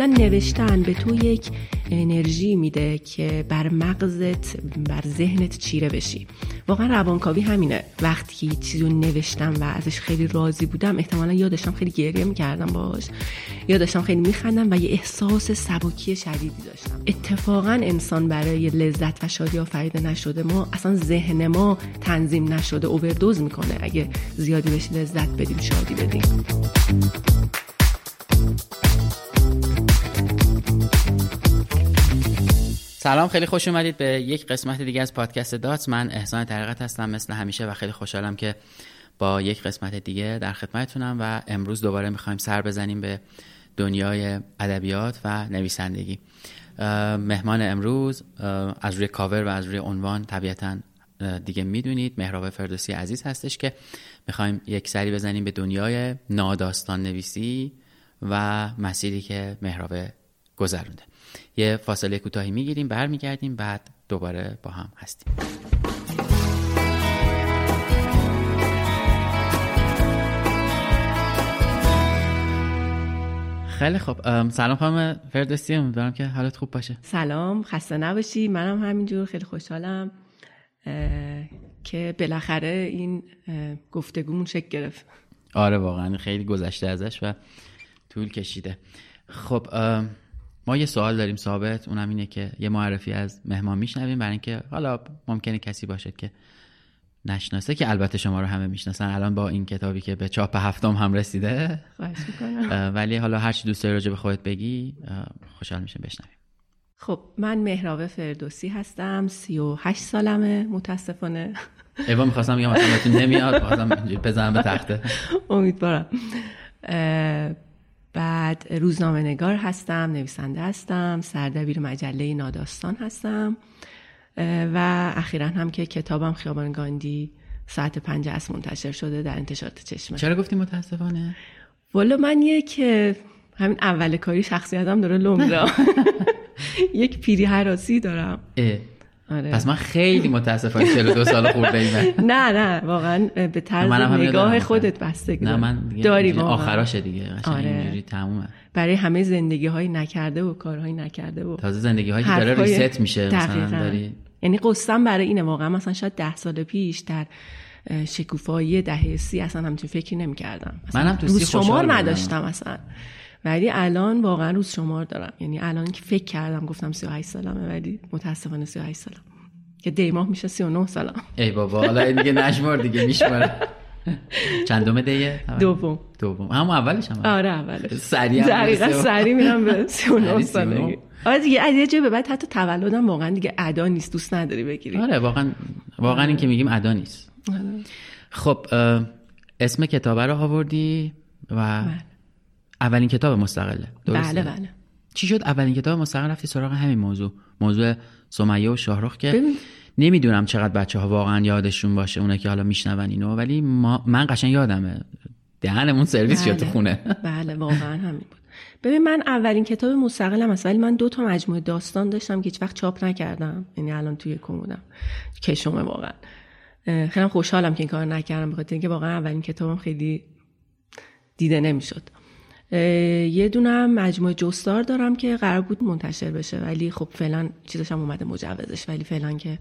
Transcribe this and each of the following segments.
کلا نوشتن به تو یک انرژی میده که بر مغزت بر ذهنت چیره بشی. واقعا روانکاوی همینه. وقتی چیزی رو نوشتم و ازش خیلی راضی بودم احتمالا یادشم خیلی گریه می‌کردم باش یادشم خیلی میخندم و یه احساس سبکی شدیدی داشتم. اتفاقا انسان برای لذت و شادی آفریده نشده ما اصلا ذهن ما تنظیم نشده اووردوز می‌کنه. اگه زیادی بهش لذت بدیم شادی بدیم. سلام خیلی خوش اومدید به یک قسمت دیگه از پادکست دات من احسان طریقت هستم مثل همیشه و خیلی خوشحالم که با یک قسمت دیگه در خدمتتونم و امروز دوباره می‌خوایم سر بزنیم به دنیای ادبیات و نویسندگی. مهمان امروز از روی کاور و از روی عنوان طبیعتا دیگه می‌دونید مهراب فردوسی عزیز هستش که می‌خوایم یک سری بزنیم به دنیای ناداستان نویسی و مسیری که مهراب گذرونده. یه فاصله کوتاهی می‌گیریم برمیگردیم بعد دوباره با هم هستیم. خیلی خوب. سلام خانم فردوسی امیدوارم که حالت خوب باشه. سلام خسته نباشی. منم همینجور خیلی خوشحالم که بالاخره این گفتگومون شکل گرفت. آره واقعا خیلی گذشته ازش و طول کشیده. خب ما یه سوال داریم ثابت اونم اینه که یه معرفی از مهمان میشنویم برای اینکه حالا ممکنه کسی باشه که نشناسه که البته شما رو همه می‌شناسن. الان با این کتابی که به چاپ هفتم هم رسیده. ولی حالا هر چی دوست داری راجع به خودت بگی خوشحال میشه بشنویم. خب من مهراوه فردوسی هستم سی و هشت سالمه متاسفانه. ایوا می‌خواستم بگم مثلا نمیاد بازم بزنم به تخته. امیدوارم. بعد روزنامه نگار هستم نویسنده هستم سردبیر مجله ناداستان هستم و اخیرا هم که کتابم خیابان گاندی ساعت پنج از منتشر شده در انتشارات چشمه. چرا گفتی متاسفانه؟ والا من یک همین اول کاری شخصیتم داره لومدا یک پیری حراسی دارم. آره. پس من خیلی متاسفم 42 سال خورده ایم نه نه واقعا به طرز نگاه خودت بستگی نه من داری آخراشه دیگه آره. اینجوری تمومه. برای همه زندگی های نکرده و کارهای نکرده و تازه زندگی هایی که داره ریست میشه مثلا داری یعنی قصم برای اینه واقعا مثلا شاید ده سال پیش در شکوفایی دهه سی اصلا همچین فکری نمی‌کردم. منم تو شمار نداشتم اصلا. ولی الان واقعا روز شمار دارم. یعنی الان که فکر کردم گفتم 38 سالمه ولی متاسفانه 38 سالم. که دی ماه میشه 39 سالم. ای بابا حالا دیگه نشمار دیگه میشمار. چندم دیه؟ دوم. دوم. همون اولش هم؟ آره اولش. سریع دقیقا سریع میرم به 39 سالگی. آره دیگه از یه جای به بعد حتی تولدم واقعا دیگه ادا نیست دوست نداری بگیری. آره واقعا واقعا این که میگیم ادا نیست. آره. خب اسم کتاب رو آوردی و بله. اولین کتاب مستقله. درسته؟ بله بله. چی شد؟ اولین کتاب مستقل رفتی سراغ همین موضوع. موضوع سمیه و شاهرخ که نمی‌دونم چقدر بچه ها واقعا یادشون باشه اونه که حالا میشنون اینو ولی ما من قشنگ یادمه. دهنمون سرویس شد تو بله. خونه. بله واقعا همین بود. ببین من اولین کتاب مستقلم هست ولی من دو تا مجموعه داستان داشتم که هیچ وقت چاپ نکردم. یعنی الان توی کمودم کشومه واقعا. خیلی خوشحالم که این کار نکردم بخاطر اینکه واقعا اولین کتابم خیلی دیده نمی‌شد. یه دونم مجموعه جستار دارم که قرار بود منتشر بشه ولی خب فعلا چیزش هم اومده مجوزش ولی فعلا که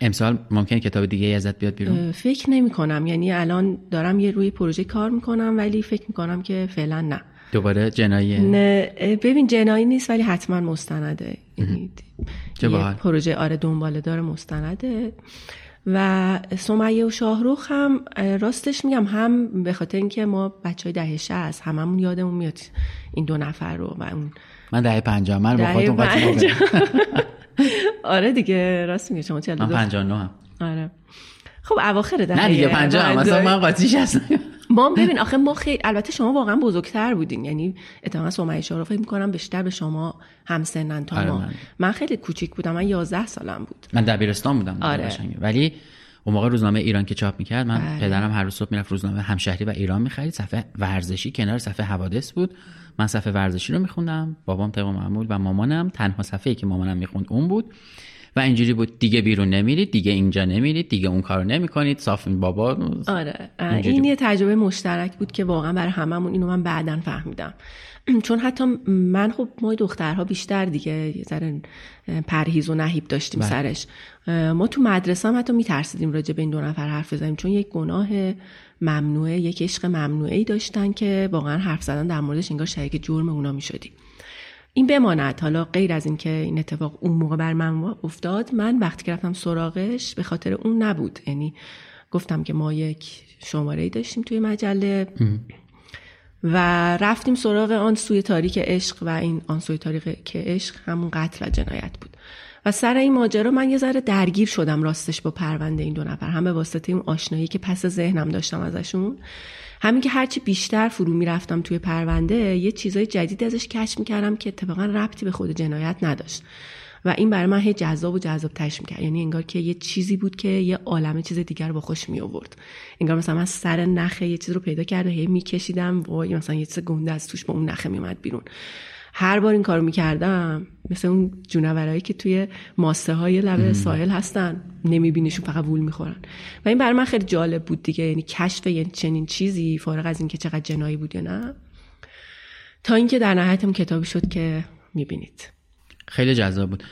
امسال ممکن کتاب دیگه ازت بیاد بیرون؟ فکر نمی کنم. یعنی الان دارم یه روی پروژه کار می‌کنم ولی فکر می‌کنم که فعلا نه. دوباره جناییه نه ببین جنایی نیست ولی حتما مستنده. یعنی پروژه آره دنباله داره مستنده. و سمیه و شاهروخ هم راستش میگم هم به خاطر اینکه ما بچه های دهه شهست هممون یادمون میاد این دو نفر رو و اون من دهه پنجاه من با خودتون آره دیگه راست میگه شما 42 من 59 هم. آره. خب اواخر دهه نه دیگه 50 هم. مثلا من قاطیش هستم ما ببین آخه ما خیلی البته شما واقعا بزرگتر بودین. یعنی اتفاقا سمیه شاهرخ فکر می‌کنم بیشتر به شما همسنن تا آره ما. من. من خیلی کوچیک بودم من 11 سالم بود. من دبیرستان بودم آره. ولی اون موقع روزنامه ایران که چاپ می‌کرد من بله. پدرم هر روز صبح می‌رفت روزنامه همشهری و ایران می‌خرید. صفحه ورزشی کنار صفحه حوادث بود. من صفحه ورزشی رو میخوندم بابام طبق معمول و مامانم تنها صفحه ای که مامانم می‌خوند اون بود. و اینجوری بود. دیگه بیرون نمیرید دیگه اینجا نمیرید دیگه اون کارو نمی‌کنید. صافین بابا. آره. این یه تجربه مشترک بود که واقعا برای هممون اینو من بعدا فهمیدم. چون حتی من خب ما دخترها بیشتر دیگه یه ذره پرهیز و نهیب داشتیم بله. سرش. ما تو مدرسه هم حتی میترسیدیم راجع به این دو نفر حرف بزنیم. چون یک گناه ممنوعه یک عشق ممنوعه ای داشتن که واقعا حرف زدن در موردش انگار شریک جرم اونا می‌شدیم. این بماند. حالا غیر از اینکه این اتفاق اون موقع بر من افتاد من وقتی که رفتم سراغش به خاطر اون نبود. یعنی گفتم که ما یک شماره داشتیم توی مجله و رفتیم سراغ آن سوی تاریک عشق و این آن سوی تاریک که عشق همون قتل و جنایت بود. و سر این ماجرا من یه ذره درگیر شدم راستش با پرونده این دو نفر. هم به واسطه اون آشنایی که پس ذهنم داشتم ازشون همین که هرچی بیشتر فرو می‌رفتم توی پرونده یه چیزای جدید ازش کشف می‌کردم که اتفاقا ربطی به خود جنایت نداشت. و این برای من هی جذاب و جذاب تش می‌کرد. یعنی انگار که یه چیزی بود که یه عالم چیز دیگر با خوش می آورد انگار مثلا من سر نخه یه چیز رو پیدا کرده هی میکشیدم و مثلا یه چیز گنده از توش با اون نخه میومد بیرون. هر بار این کارو می‌کردم مثل اون جونورایی که توی ماسه های لبه ساحل هستن نمیبینیشون فقط وول می‌خورن. و این برای من خیلی جالب بود دیگه یعنی کشف یعنی چنین چیزی فارغ از اینکه چقدر جنایی بود یا نه. تا اینکه در نهایت هم کتابی شد که می‌بینید. خیلی جذاب بود.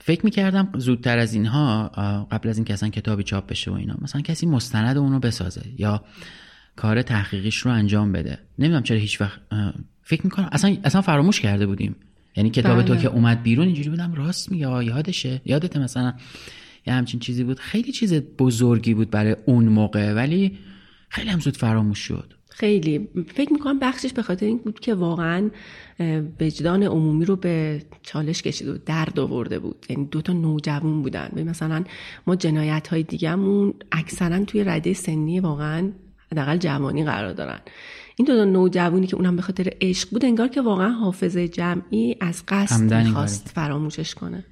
فکر می‌کردم زودتر از اینها قبل از اینکه اصلا کتابی چاپ بشه و اینا مثلا کسی مستند اونو بسازه یا کار تحقیقیش رو انجام بده. نمی‌دونم چرا هیچ وقت فکر می‌کنم اصلا اصلا فراموش کرده بودیم. یعنی کتاب تو بله. که اومد بیرون اینجوری بودم راست میگه یادشه. یادت مثلا یه همچین چیزی بود. خیلی چیز بزرگی بود برای اون موقع ولی خیلی هم زود فراموش شد. خیلی. فکر می‌کنم بخشش به خاطر این بود که واقعا وجدان عمومی رو به چالش کشید و درد آورده بود. یعنی دو تا نوجوان بودن. مثلا ما جنایت های دیگهمون اکثرا توی رده سنی واقعا حداقل جوانی قرار دارن. این دو, دو نوجوانی که اونم به خاطر عشق بود انگار که واقعا حافظه جمعی از قصد می‌خواست فراموشش کنه.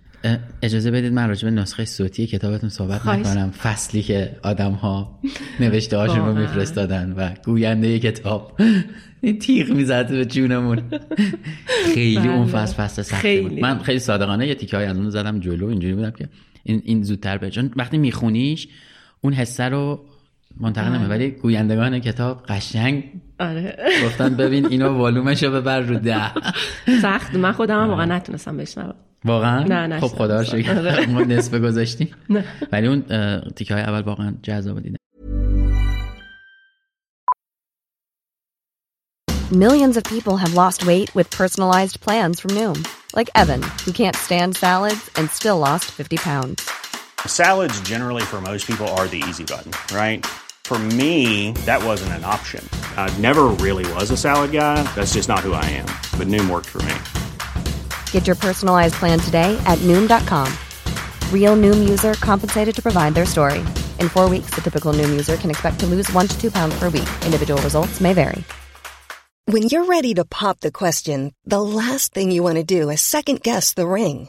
اجازه بدید من راجع به نسخه صوتی کتابتون صحبت نکنم. فصلی که آدم ها نوشته هاشون رو میفرستادن و گوینده کتاب. این تیغ می‌زد به جونمون. خیلی اون بله. فصل فصل سختی بود. من خیلی صادقانه یه تیکه های از اون زدم جلو اینجوری بودم که این, این زودتر به چون وقتی میخونیش اون حسه رو منتقل نمه ولی گویندگان کتاب قشنگ آره. گفتن ببین اینو والومش رو ببر رو ده. سخت. من خودم هم واقعا نتونستم بشنوم. واقعا؟ نه نه خب خدا رو ما نصف گذاشتیم. ولی اون تیکه های اول واقعا جذاب دیدم Millions of people have lost weight with personalized plans from Noom, like Evan, who can't stand salads and still lost 50 pounds. Salads generally for most people are the easy button, right? For me, that wasn't an option. I never really was a salad guy. That's just not who I am. But Noom worked for me. Get your personalized plan today at Noom.com. Real Noom user compensated to provide their story. In four weeks, the typical Noom user can expect to lose one to two pounds per week. Individual results may vary. When you're ready to pop the question, the last thing you want to do is second guess the ring.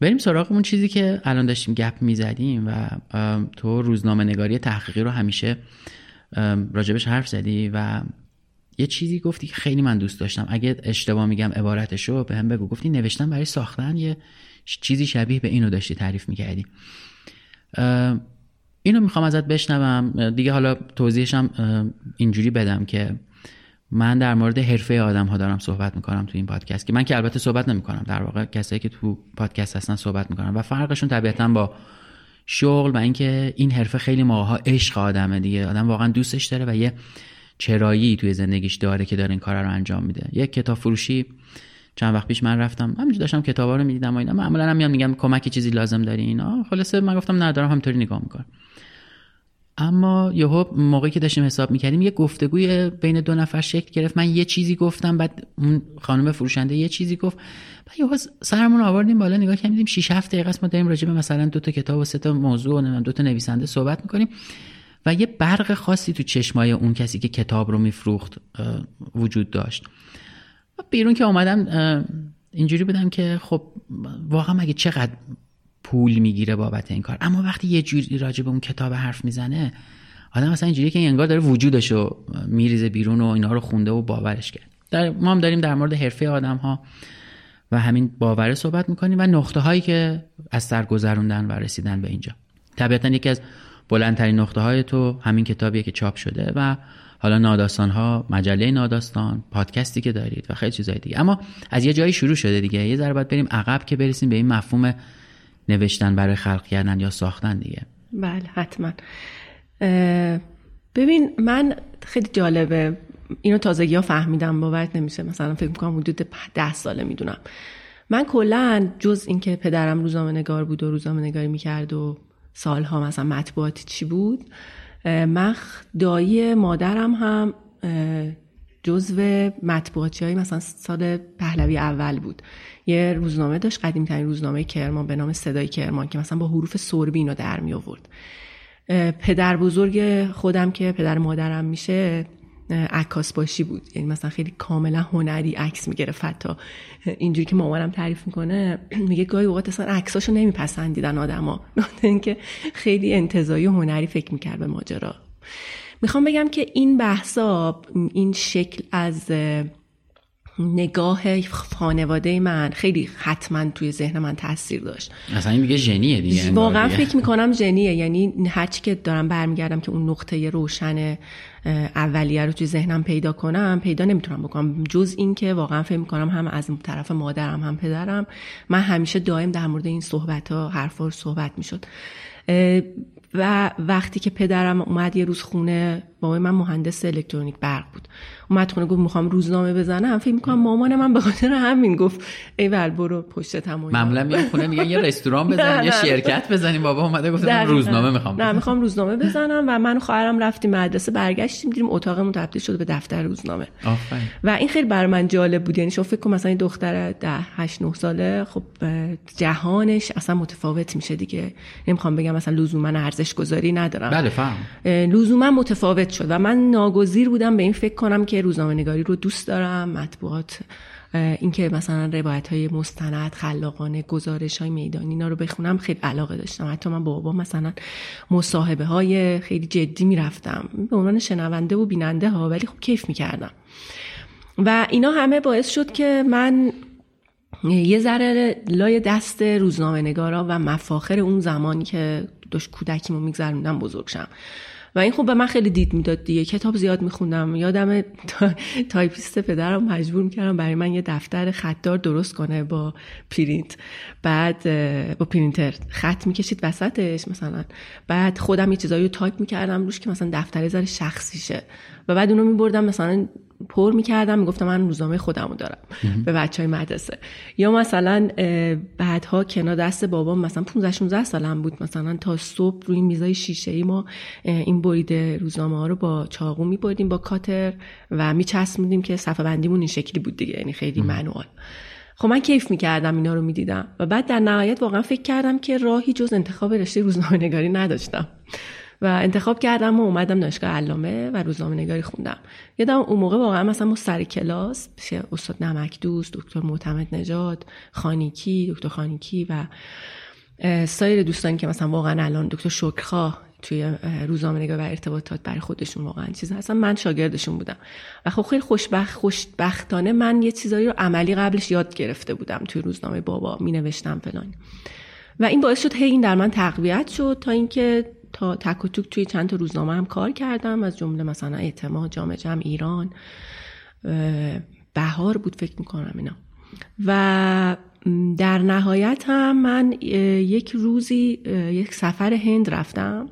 بریم سراغ اون چیزی که الان داشتیم گپ می‌زدیم و تو روزنامه نگاری تحقیقی رو همیشه راجبش حرف زدی و یه چیزی گفتی که خیلی من دوست داشتم. اگه اشتباه میگم عبارتشو به هم بگو. گفتی نوشتن برای ساختن یه چیزی شبیه به اینو داشتی تعریف می‌کردی. اینو می‌خوام ازت بشنوم. دیگه حالا توضیحشم اینجوری بدم که من در مورد حرفه آدم ها دارم صحبت می‌کنم تو این پادکست که من که البته صحبت نمی‌کنم. در واقع کسایی که تو پادکست هستن صحبت می‌کنم و فرقشون طبیعتا با شغل و اینکه این حرفه خیلی موقعها عشق آدمه دیگه. آدم واقعا دوستش داره و یه چرایی توی زندگیش داره که داره این کار رو انجام میده. یک کتاب فروشی چند وقت پیش من رفتم. همینجوری داشتم کتابا رو می‌دیدم و اینا. معمولا هم میام میگم کمک چیزی لازم داری اینا. خلاصه من گفتم ندارم همینطوری نگاه می‌کنم. اما یهو موقعی که داشتیم حساب می‌کردیم یه گفتگوی بین دو نفر شکل گرفت. من یه چیزی گفتم بعد اون خانم فروشنده یه چیزی گفت. بعد یهو سرمون آوردیم بالا نگاه کردیم 6 7 دقیقه است ما داریم راجع به مثلا دو تا کتاب و سه تا موضوع و دو تا نویسنده صحبت می‌کنیم. و یه برق خاصی تو چشمای اون کسی که کتاب رو میفروخت وجود داشت. بیرون که اومدم اینجوری بودم که خب واقعا مگه چقدر پول می‌گیره بابت این کار. اما وقتی یه جوری راجع به اون کتاب حرف می‌زنه آدم مثلا اینجوریه که انگار داره وجودش رو میریزه بیرون و اینا رو خونده و باورش کرد. در ما هم داریم در مورد حرفه آدم ها و همین باوره صحبت می‌کنیم و نقطه هایی که از سر گذروندن و رسیدن به اینجا. طبیعتا یکی از بلندترین نقطه های تو همین کتابیه که چاپ شده و حالا ناداستان ها مجله ناداستان پادکستی که دارید و خیلی چیزای دیگه. اما از یه جایی شروع شده دیگه. یه ذره بریم عقب که برسیم به این مفهوم نوشتن برای خلق کردن یا ساختن دیگه. بله حتما. ببین من خیلی جالبه. اینو تازگی ها فهمیدم باورت نمیشه. مثلا فکر می‌کنم حدود ده ساله می‌دونم. من کلا جز اینکه پدرم روزنامه نگار بود و روزنامه نگاری می‌کرد و سالها مثلا مطبوعاتی چی بود من دایی مادرم هم جزو مطبوعاتی های مثلا سال پهلوی اول بود. یه روزنامه داشت قدیم ترین روزنامه کرمان به نام صدای کرمان که مثلا با حروف سربی اینو در می آورد پدر بزرگ خودم که پدر مادرم میشه عکاس باشی بود. یعنی مثلا خیلی کاملا هنری عکس می‌گرفت. حتی اینجوری که مامانم تعریف می‌کنه میگه گاهی اوقات اصلا عکساشو نمیپسندیدن آدما. اینکه خیلی انتظایی و هنری فکر می‌کرد به ماجرا. می‌خوام بگم که این بحثا این شکل از نگاه خانواده من خیلی حتما توی ذهن من تاثیر داشت. اصلا این دیگه ژنیه دیگه واقعا فکر می‌کنم ژنیه. یعنی هرچی که دارم برمیگردم که اون نقطه روشن اولیه رو توی ذهنم پیدا کنم پیدا نمی‌تونم بکنم. جز این که واقعا فکر می‌کنم هم از طرف مادرم هم پدرم من همیشه دائم در مورد این صحبت ها حرفا صحبت می‌شد. و وقتی که پدرم اومد یه روز خونه بابای من مهندس الکترونیک برق بود. اومد خونه گفت می‌خوام روزنامه بزنم. فکر می‌کنم مامان من به خاطر همین گفت ای ول برو پشت تمام معمولا میام خونه میگن یه رستوران بزن یه شرکت بزنیم. بابا اومده گفت روزنامه می‌خوام نه می‌خوام روزنامه بزنم و من و خواهرم رفتیم مدرسه برگشتیم دیدیم اتاقمون تبدیل شده به دفتر روزنامه. و این خیلی برای من جالب بود. یعنی شما فکر کن مثلا این دختر 10 8 9 ساله خب جهانش اصلا متفاوت میشه دیگه. نمی‌خوام بگم مثلا لزوما ارزش گذاری ندارم. بله فهم. لزوما متفاوت شد و من ناگزیر بودم به این فکر کنم که روزنامه نگاری رو دوست دارم مطبوعات اینکه مثلا روایت های مستند خلاقانه گزارش های میدانی اینا رو بخونم خیلی علاقه داشتم. حتی من با بابا مثلا مصاحبه های خیلی جدی می‌رفتم. به عنوان شنونده و بیننده ها ولی خب کیف می‌کردم. و اینا همه باعث شد که من یه ذره لای دست روزنامه نگارا و مفاخر اون زمانی که داشت کودکیمو میگذروندم بزرگ شم. و این خب به من خیلی دید می‌داد دیگه. کتاب زیاد میخوندم. یادم تایپیست پدرم مجبور می‌کردم برای من یه دفتر خطدار درست کنه با پرینت. بعد با پرینتر خط می‌کشید وسطش مثلا. بعد خودم یه چیزایی رو تایپ می‌کردم روش که مثلا دفتر زر شخصیشه و بعد اونو میبردم مثلا پر می‌کردم می‌گفتم من روزنامه خودمو دارم به بچه های مدرسه. یا مثلا بعدها کنار دست بابام مثلا 15 16 سالم بود مثلا تا صبح روی میزای شیشه ای ما این بریده روزنامه ها رو با چاقو میبردیم با کاتر و میچسبوندیم که صفحه بندیمون این شکلی بود دیگه یعنی خیلی منوال. خب من کیف می‌کردم اینا رو می‌دیدم و بعد در نهایت واقعا فکر کردم که راهی جز انتخاب رشته روزنامه نگاری نداشتم. و انتخاب کردم و اومدم دانشگاه علامه و روزنامه نگاری خوندم. یادم اون موقع واقعا مثلا ما سر کلاس استاد نمک دوست دکتر معتمد نجات خانیکی دکتر خانیکی و سایر دوستانی که مثلا واقعا الان دکتر شکرخواه توی روزنامه نگاه و ارتباطات برای خودشون واقعا چیز هستن. من شاگردشون بودم. و خب خیلی خوشبخت خوشبختانه من یه چیزایی رو عملی قبلش یاد گرفته بودم توی روزنامه بابا می نوشتم فلان و این باعث شد هی این در من تقویت شد تا اینکه تا تک و توی چند تا روزنامه هم کار کردم. از جمله مثلا اعتماد جامعه جمع ایران بهار بود فکر می‌کنم اینا. و در نهایت هم من یک روزی یک سفر هند رفتم.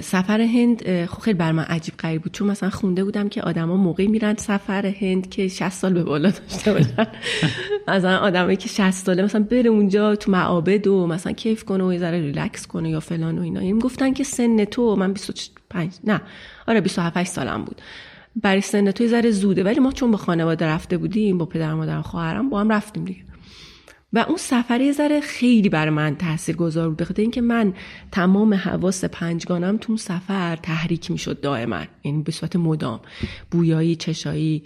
سفر هند خب خیلی بر من عجیب غریب بود. چون مثلا خونده بودم که آدما موقعی میرن سفر هند که 60 سال به بالا داشته باشن. مثلا آدمایی که 60 ساله مثلا بره اونجا تو معابد و مثلا کیف کنه و یه ذره ریلکس کنه یا فلان و اینا. این گفتن که سن تو من 25 نه. آره 27 سالم بود. برای سن تو یه ذره زوده. ولی ما چون با خانواده رفته بودیم با پدر مادر خواهرم با هم رفتیم دیگه. و اون سفر یه ذره خیلی برای من تاثیر گذار بود بخاطر اینکه من تمام حواس پنجگانم تو اون سفر تحریک می‌شد دائما. این یعنی به صورت مدام. بویایی چشایی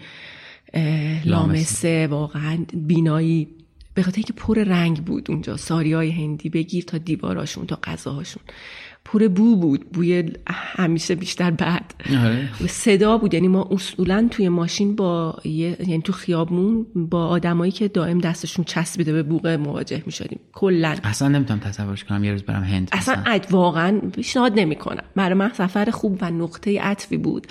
لامسه. واقعا بینایی. به خاطر اینکه پر رنگ بود اونجا. ساری های هندی بگیر تا دیواراشون تا غذاهاشون. پر بو بود بوی همیشه بیشتر بعد. آره. صدا بود یعنی ما اصولا توی ماشین با یعنی تو خیابون با آدمایی که دائم دستشون چسبیده به بوق مواجه می شدیم کلا. اصلا نمی‌تونم تصورش کنم یه روز برم هند اصلا واقعا پیشنهاد نمی‌کنم. برای من سفر خوب و نقطه عطفی بود.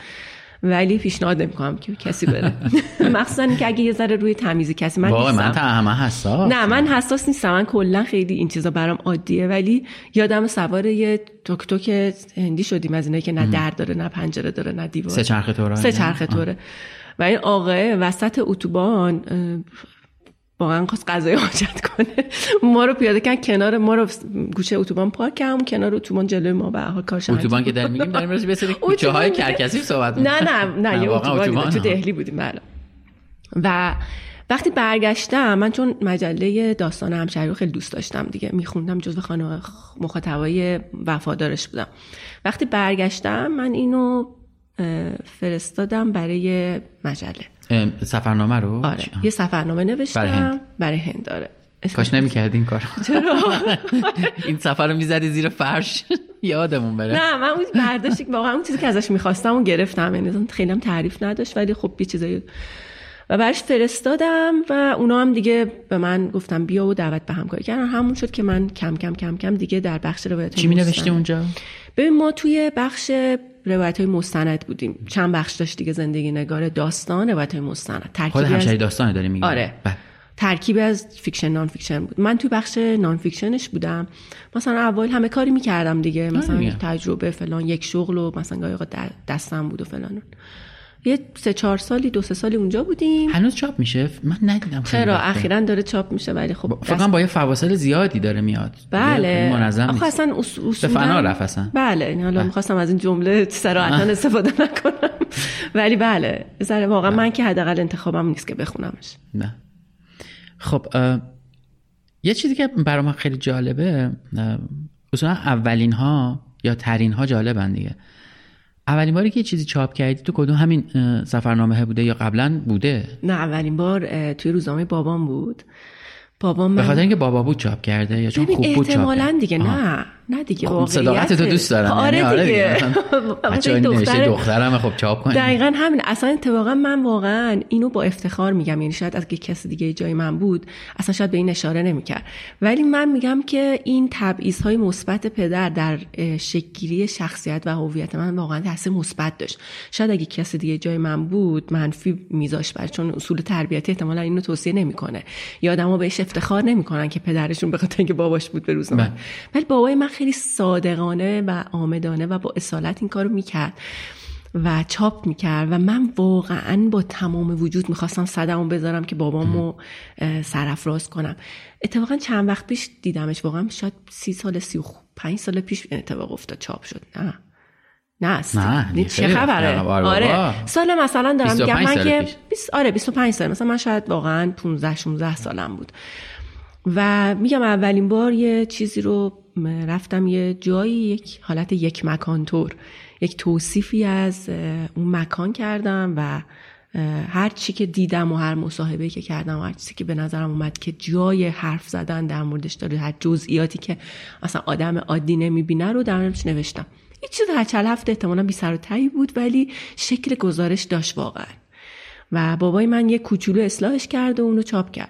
ولی پیشنهاد نمی‌کنم که کسی بره. مخصوصا که اگه یه ذره روی تمیزی کسی من واقعا من همه حساس. نه من حساس نیستم. من کلا خیلی این چیزا برام عادیه. ولی یادم سوار یه توک توک هندی شدیم از اینایی که نه در داره نه پنجره داره نه دیوار. سه چرخ توره سه چرخ توره و این آقای وسط اتوبان واقعا خواست غذای حاجت کنه. ما رو پیاده کن کنار ما رو گوشه اتوبان پارک کردم کنار اتوبان جلوی ما به حال کارش اتوبان که داریم میگیم داریم راجع به سری کوچه های کرکسی صحبت نه نه نه یه اتوبان تو دهلی بودیم بله. و وقتی برگشتم من چون مجله داستان همشهری رو خیلی دوست داشتم دیگه میخوندم جزو خانه مخاطبای وفادارش بودم. وقتی برگشتم من اینو فرستادم برای مجله. سفرنامه رو؟ آره. یه سفرنامه نوشتم. برای هند, برای هند داره کاش نمی‌کردی این کار چرا؟ این سفر رو می‌زدی زیر فرش. یادمون بره. نه من اون برداشتی واقعا اون چیزی که ازش می‌خواستم اون گرفتم. یعنی خیلی هم تعریف نداشت ولی خب یه چیزایی و برش فرستادم و اونا هم دیگه به من گفتم بیا و دعوت به همکاری کردن. همون شد که من کم کم کم کم دیگه در بخش روایت چی می نوشتی اونجا؟ ببین ما توی بخش روایت های مستند بودیم. چند بخش داشت دیگه زندگی نگار داستان روایت های مستند. ترکیب خود همشهری داستان داره میگه آره. بله. ترکیب از fiction non-fiction بود. من توی بخش non-fiction ش بودم. مثلا اول همه کاری می‌کردم دیگه. مثلا یک تجربه فلان یک شغل و مثلا گاهی دستم بود و فلان. یه سه چهار سالی دو سه سالی اونجا بودیم. هنوز چاپ میشه؟ من ندیدم چرا؟ اخیرا داره چاپ میشه ولی خب فقط با یه فواصل زیادی داره میاد. بله. منظم آخه اصلا اصولا به فنا رفت اصلا. بله. این حالا بله. می‌خواستم از این جمله صراحتا استفاده نکنم. ولی بله. زره واقعا من که حداقل انتخابم نیست که بخونمش. نه. خب یه چیزی که برای من خیلی جالبه اصولا اولین ها یا ترین ها جالبن دیگه. اولین باری که یه چیزی چاپ کردی تو کدوم همین سفرنامه بوده یا قبلا بوده؟ نه اولین بار توی روزنامه بابام بود. بابام به خاطر اینکه بابا بود چاپ کرده یا چون خوب بود چاپ دیگه نه. نه دیگه خب صداقت تو دوست دارم آره, یعنی آره دیگه, دیگه. دختر دخترم خب چاپ کنیم. دقیقا همین. اصلا اتفاقا من واقعا اینو با افتخار میگم. یعنی شاید اگه کسی دیگه جای من بود اصلا شاید به این اشاره نمی‌کرد. ولی من میگم که این تبعیض های مثبت پدر در شکلگیری شخصیت و هویت من واقعا تاثیر مثبت داشت. شاید اگه کسی دیگه جای من بود منفی میذاشت برای چون اصول تربیتی احتمالا اینو توصیه نمی‌کنه. یا بهش افتخار نمی‌کنن که پدرشون به خاطر اینکه باباش بود به روز من. ولی بابای من خیلی صادقانه و آمدانه و با اصالت این کارو می‌کرد و چاپ می‌کرد و من واقعا با تمام وجود می‌خواستم صدمو بذارم که بابامو سرفراز کنم. اتفاقا چند وقت پیش دیدمش واقعا شاید سی سال سی و پنج سال پیش اتفاق افتاد چاپ شد. نه. نه نه چه خبره؟ آره. سال مثلا دارم میگم من که 20 آره 25 سال. مثلا من شاید واقعا 15 16 سالم بود. و میگم اولین بار یه چیزی رو رفتم یه جایی یک حالت یک مکان طور. یک توصیفی از اون مکان کردم و هر چی که دیدم و هر مصاحبه که کردم و هر چیزی که به نظرم اومد که جای حرف زدن در موردش داره هر جزئیاتی که اصلا آدم عادی نمی‌بینه رو در موردش نوشتم. یه چیز هر چند هفته احتمالا بی سر و بود ولی شکل گزارش داشت واقعا. و بابای من یه کوچولو اصلاحش کرد و اونو چاپ کرد.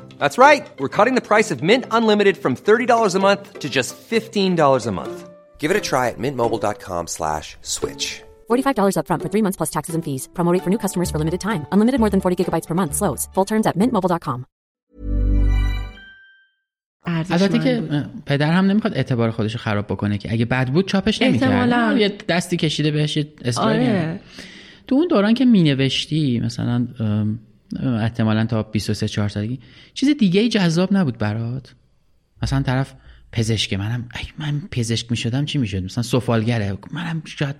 That's right. We're cutting the price of Mint Unlimited from $30 a month to just $15 a month. Give it a try at mintmobile.com slash switch. $45 upfront for three months plus taxes and fees. Promo rate for new customers for limited time. Unlimited more than 40 gigabytes per month. Slows. Full terms at mintmobile.com. البته که پدر هم نمیخواد اعتبار خودش خراب بکنه که اگه بد بود چاپش نمیکرد احتمالاً. یه دستی کشیده بهش یه اصلاحی آره. کرد. تو اون دوران که مینوشتی مثلا ام، احتمالا تا 23 4 سالگی چیز دیگه ای جذاب نبود برات؟ مثلا طرف پزشک منم ای من پزشک می‌شدم چی می‌شد؟ مثلا سفالگره منم شاید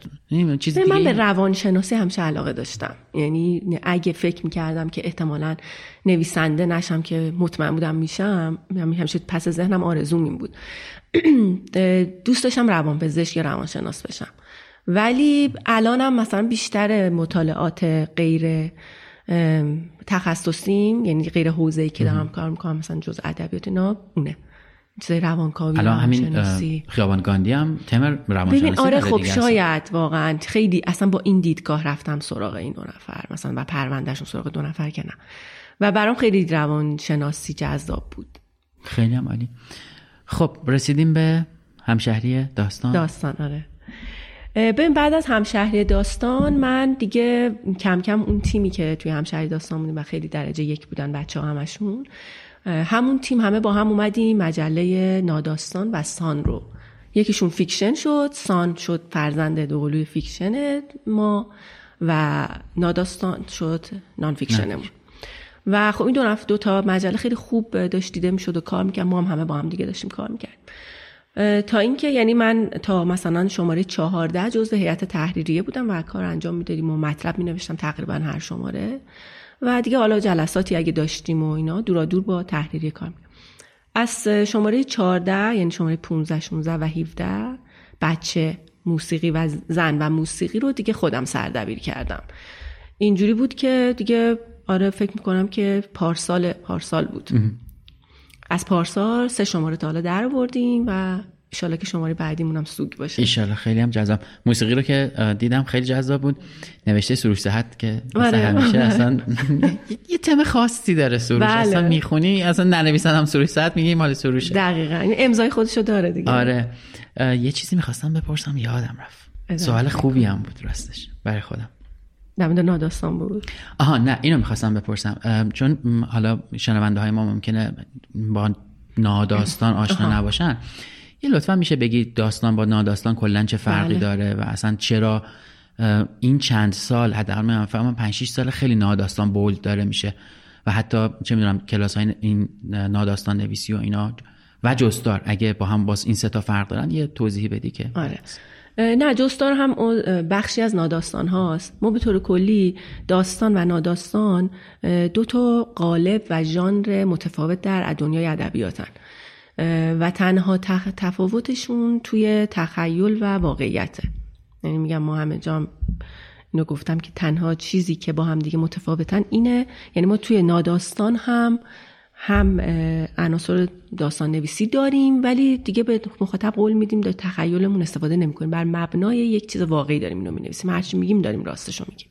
چیز دیگه من به روانشناسی همیشه علاقه داشتم. یعنی اگه فکر می‌کردم که احتمالا نویسنده نشم که مطمئن بودم میشم یعنی همیشه پس ذهنم آرزوم این بود. دوست داشتم روانپزشک یا روانشناس بشم. ولی الانم مثلا بیشتر مطالعات غیر تخصصیم یعنی غیر حوزه‌ای که دارم کار می‌کنم مثلا جز ادبیات اینا اونه. چیزای روانکاوی الان همین خیابان گاندی هم تم روانشناسی ببین آره خب. شاید واقعا. خیلی اصلا با این دیدگاه رفتم سراغ این دو نفر مثلا و پروندهشون سراغ دو نفر که نه. و برام خیلی روانشناسی جذاب بود. خیلی هم عالی. خب رسیدیم به همشهری داستان. داستان آره. ببین بعد از همشهری داستان من دیگه کم کم اون تیمی که توی همشهری داستان بودیم و خیلی درجه یک بودن بچه ها همشون همون تیم همه با هم اومدیم مجله ناداستان و سان رو. یکیشون fiction شد سان شد فرزند دوقلوی fiction ما و ناداستان شد نان فیکشنمون و خب این دو نفر دو تا مجله خیلی خوب داشت دیده می‌شد و کار می‌کرد ما هم همه با هم دیگه داشتیم کار می‌کردیم. اه، تا اینکه یعنی من تا مثلا شماره چهارده جزء هیئت تحریریه بودم و کار انجام می‌دادیم و مطلب می نوشتم تقریبا هر شماره. و دیگه حالا جلساتی اگه داشتیم و اینا دورا دور با تحریریه کار می‌کردم. از شماره 14 یعنی شماره 15 16 و 17 بچه موسیقی و زن و موسیقی رو دیگه خودم سردبیر کردم. اینجوری بود که دیگه آره فکر می‌کنم که پارسال پارسال بود. از پارسال سه شماره تا حالا در آوردیم و ایشالا که شماره بعدیمون هم سوگ باشه. ایشالله خیلی هم جذاب. موسیقی رو که دیدم خیلی جذاب بود. نوشته سروش صحت که مثل آره. همیشه اصلا یه- تم خاصی داره سروش. بله. اصلا می‌خونی اصلا ننویسن هم سروش صحت میگی مال سروشه. دقیقا. امضای خودشو داره دیگه. آره. یه چیزی می‌خواستم بپرسم یادم رفت. سوال خوبی هم بود راستش. برای خودم. در مورد ناداستان بود. آها نه اینو می‌خواستم بپرسم. چون حالا شنونده های ما ممکنه با ناداستان آشنا نباشن. یه لطفا میشه بگی داستان با ناداستان کلا چه فرقی بله. داره و اصلا چرا این چند سال حداقل من فهمم 5 6 سال خیلی ناداستان بولد داره میشه و حتی چه می‌دونم کلاس های این ناداستان نویسی و اینا و جستار اگه با هم باز این سه تا فرق دارن یه توضیحی بدی که آره. نه جستار هم بخشی از ناداستان هاست. ما به طور کلی داستان و ناداستان دو تا قالب و ژانر متفاوت در دنیای ادبیاتن. و تنها تفاوتشون توی تخیل و واقعیته. یعنی میگم ما همه جا اینو گفتم که تنها چیزی که با هم دیگه متفاوتن اینه. یعنی ما توی ناداستان هم هم عناصر داستان نویسی داریم ولی دیگه به مخاطب قول میدیم در تخیلمون استفاده نمی‌کنیم. بر مبنای یک چیز واقعی داریم اینو می‌نویسیم. هرچی میگیم داریم راستشو میگیم.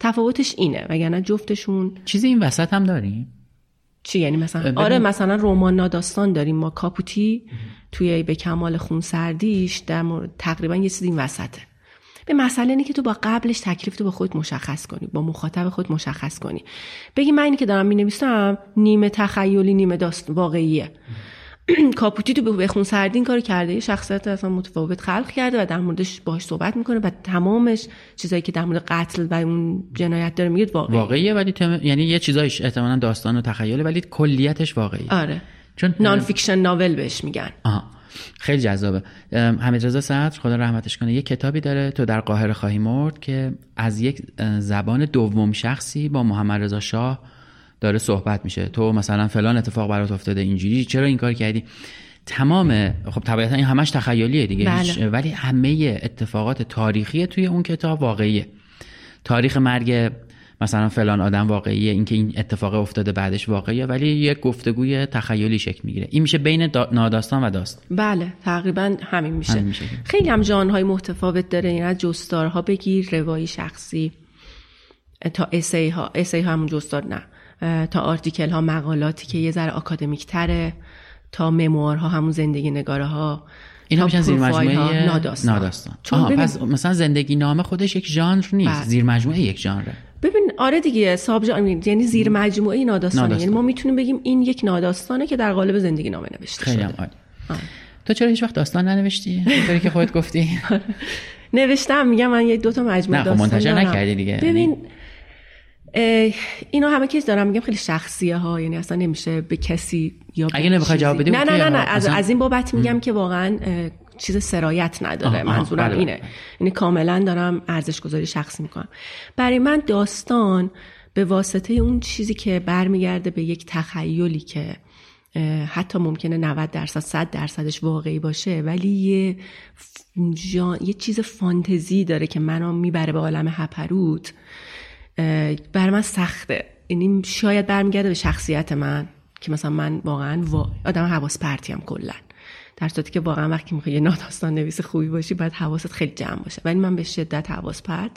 تفاوتش اینه. وگرنه جفتشون چیزی این وسط هم داریم؟ چی؟ یعنی مثلا ببین- آره مثلا رمان ناداستان داریم. ما کاپوتی توی به کمال خون سردیش در مورد تقریبا یه چیزی این وسطه. به مسئله اینه که تو با قبلش تکلیف تو با خود مشخص کنی با مخاطب خود مشخص کنی. بگی من اینی که دارم می‌نویسم نیمه تخیلی نیمه داست واقعیه. کاپوتی تو به خون سردی این کار کرده یه شخصیت اصلا متفاوت خلق کرده و در موردش باهاش صحبت می‌کنه و تمامش چیزایی که در مورد قتل و اون جنایت داره میگه واقعی واقعیه ولی تم... یعنی یه چیزایش احتمالا داستان و تخیله ولی کلیتش واقعی آره. چون non-fiction novel بهش میگن. آها. خیلی جذابه. حمید رضا صدر خدا رحمتش کنه یه کتابی داره تو در قاهره خواهی مرد که از یک زبان دوم شخصی با محمد رضا شاه داره صحبت میشه. تو مثلا فلان اتفاق برات افتاده اینجوری چرا این کار کردی؟ تمام خب طبیعتا این همش تخیلیه دیگه بله. ولی همه اتفاقات تاریخی توی اون کتاب واقعیه. تاریخ مرگ مثلا فلان آدم واقعیه اینکه این اتفاق افتاده بعدش واقعیه ولی یک گفتگوی تخیلی شکل می‌گیره. این میشه بین دا... ناداستان و داستان. بله تقریبا همین میشه, همین میشه. خیلی هم ژانرهای متفاوت داره این از جستارها بگیر روایی شخصی تا اسی ها اسی ها همون جستار نه. تا آرتیکل ها مقالاتی که یه ذره آکادمیک تره تا مموارها همون زندگی نگاره ها اینا تا میشن زیر ها، مجموعه ناداستان, ناداستان. چون آها، ببین- پس مثلا زندگی نامه خودش یک ژانر نیست. بله. زیر مجموعه یک ژانره. ببین آره دیگه ساب ژانر یعنی زیر مجموعه ناداستانه ناداستان. یعنی ما می‌تونیم بگیم این یک ناداستانه که در قالب زندگی نامه نوشته خیلی شده عالی آره. تو چرا هیچ وقت داستان ننوشتی اینطوری که خودت گفتی نوشتم میگم من یک دو تا مجموعه نه، خب داستان منتشر. نکردی دیگه. ببین اه، اینو همه کس دارم میگم خیلی شخصیه ها یعنی اصلا نمیشه به کسی یا اگه نمی‌خوای جواب بدی، نه نه نه نه. از, از این بابت میگم که واقعا چیز سرایت نداره منظورم بله، اینه. بله. یعنی کاملا دارم ارزش گذاری شخصی می‌کنم. برای من داستان به واسطه اون چیزی که برمیگرده به یک تخیلی که حتی ممکنه 90 درصد 100 درصدش واقعی باشه ولی یه ف- جا- یه چیز فانتزی داره که منو می‌بره به عالم هپروت بر من سخته. یعنی شاید برمیگرده به شخصیت من که مثلا من واقعا وا... آدم حواس پرتی هم کلا. در صورتی که واقعا وقتی می‌خوای یه ناداستان نویس خوبی باشی باید حواست خیلی جمع باشه. ولی من به شدت حواس پرت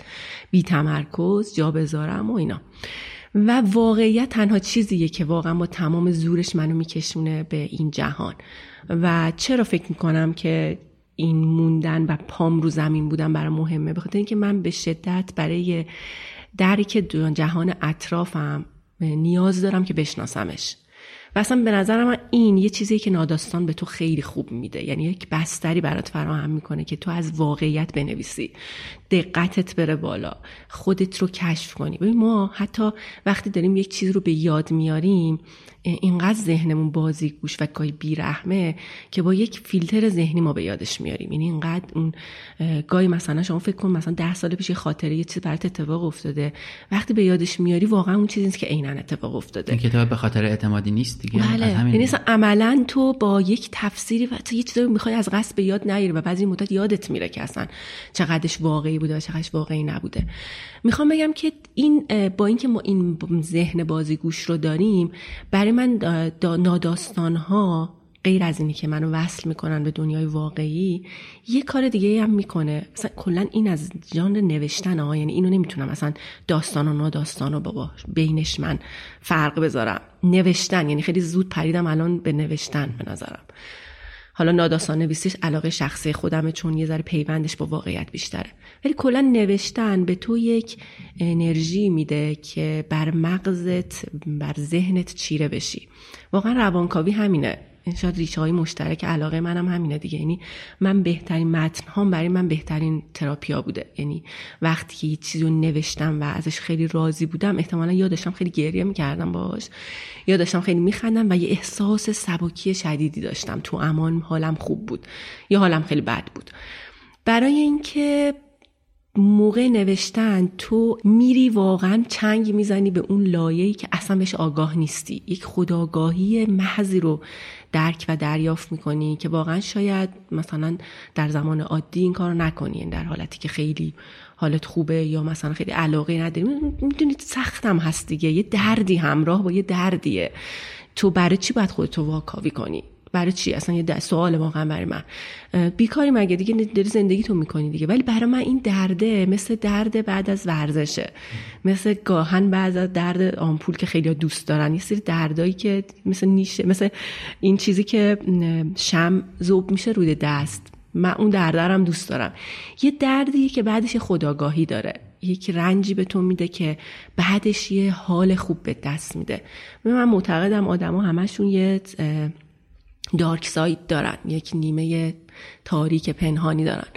بی تمرکز جا بذارم و اینا. و واقعیت تنها چیزیه که واقعا با تمام زورش منو میکشونه به این جهان. و چرا فکر می‌کنم که این موندن و پام رو زمین بودن برای مهمه؟ به خاطر اینکه من به شدت برای درک جهان اطرافم نیاز دارم که بشناسمش. و اصلا به نظر من این یه چیزی که ناداستان به تو خیلی خوب میده. یعنی یک بستری برات فراهم می‌کنه که تو از واقعیت بنویسی. دقتت بره بالا. خودت رو کشف کنی. ببین ما حتی وقتی داریم یک چیز رو به یاد میاریم اینقدر ذهنمون بازی گوش و گاهی بیرحمه که با یک فیلتر ذهنی ما به یادش میاریم. یعنی اینقدر اون اه، گاهی مثلا شما فکر کن مثلا ده سال پیش خاطره یه چیز برات اتفاق افتاده. وقتی به یادش میاری واقعا اون چیزی که عینا اتفاق افتاده. این کتاب به خاطر اعتمادی نیست دیگه؟ بله. یعنی عملا تو با یک تفسیری و تو یه چیزی می‌خوای از قصد به یاد نیاری و بعضی مدت یادت میره که اصلا چقدرش واقعی بوده و واقعی نبوده. می‌خوام بگم که این با اینکه ما این ذهن بازیگوش رو داریم برای من دا- دا- ناداستان ها غیر از اینی که منو وصل می‌کنن به دنیای واقعی یه کار دیگه هم می‌کنه. مثلا کلا این از ژانر نوشتن ها یعنی اینو نمی‌تونم مثلا داستان و ناداستان رو بابا بینش من فرق بذارم. نوشتن یعنی خیلی زود پریدم الان به نوشتن به نظرم. حالا ناداستان نویسیش علاقه شخصی خودمه چون یه ذره پیوندش با واقعیت بیشتره. ولی کلا نوشتن به تو یک انرژی میده که بر مغزت بر ذهنت چیره بشی. واقعا روانکاوی همینه. شاید ریشه های مشترک علاقه منم همینه دیگه. یعنی من بهترین متن هم برای من بهترین تراپیا بوده. یعنی وقتی که یه چیزی رو نوشتم و ازش خیلی راضی بودم احتمالا یادشم خیلی گریه می‌کردم باش یادشم خیلی میخندم و یه احساس سبکی شدیدی داشتم. تو امان حالم خوب بود. یا حالم خیلی بد بود. برای اینکه موقع نوشتن تو میری واقعا چنگ می‌زنی به اون لایه‌ای که اصلا بهش آگاه نیستی. یک خداگاهی محضی رو درک و دریافت می‌کنی که واقعا شاید مثلا در زمان عادی این کار نکنی یعنی در حالتی که خیلی حالت خوبه یا مثلا خیلی علاقه نداری. می‌دونید سختم هست دیگه. یه دردی همراه با یه دردیه. تو برای چی باید خودتو واکاوی کنی؟ برای چی؟ اصلا یه سوال واقعا برای من. بیکاری مگه دیگه؟ داری زندگی تو می‌کنی دیگه. ولی برای من این درده مثل درد بعد از ورزشه. مثل گاهن بعد از درد آمپول که خیلی دوست دارن. یه سری دردایی که مثل نیشه مثل این چیزی که شم زوب میشه روی دست. من اون دردرم دوست دارم. یه دردی که بعدش خداگاهی داره. یک رنجی به تو میده که بعدش یه حال خوب به دست میده. من معتقدم آدما همشون یه دارک ساید دارن یک نیمه تاریک پنهانی دارن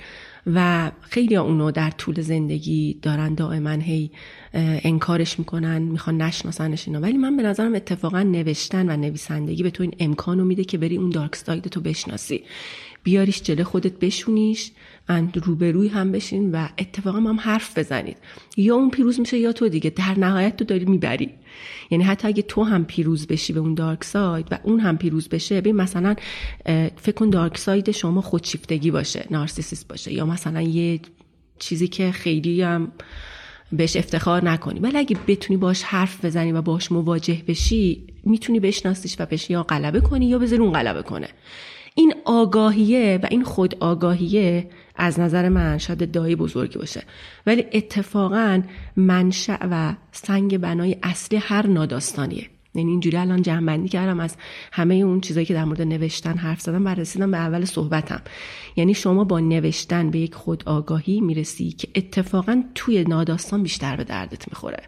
و خیلی اونو در طول زندگی دارن دائما هی انکارش می‌کنن می‌خوان نشناسنش اینا. ولی من به نظرم اتفاقا نوشتن و نویسندگی به تو این امکانو میده که بری اون دارک ساید تو بشناسی. بیاریش جلو خودت بشونیش روبروی هم بشین و اتفاقا هم حرف بزنید. یا اون پیروز میشه یا تو دیگه. در نهایت تو داری می‌بری. یعنی حتی اگه تو هم پیروز بشی به اون دارک ساید و اون هم پیروز بشه ببین مثلا فکر کن دارک ساید شما خودشیفتگی باشه نارسیسیست باشه یا مثلا یه چیزی که خیلی هم بهش افتخار نکنی. ولی اگه بتونی باش حرف بزنی و باش مواجه بشی می‌تونی بشناسیش و بهش یا غلبه کنی یا بذاری اون غلبه کنه. این آگاهیه و این خود آگاهیه از نظر من شاید دایی بزرگی باشه. ولی اتفاقا منشأ و سنگ بنای اصلی هر ناداستانیه. یعنی اینجوری الان جمع کردم از همه اون چیزایی که در مورد نوشتن حرف زدم و رسیدم به اول صحبتم. یعنی شما با نوشتن به یک خود آگاهی می‌رسی که اتفاقا توی ناداستان بیشتر به دردت می‌خوره.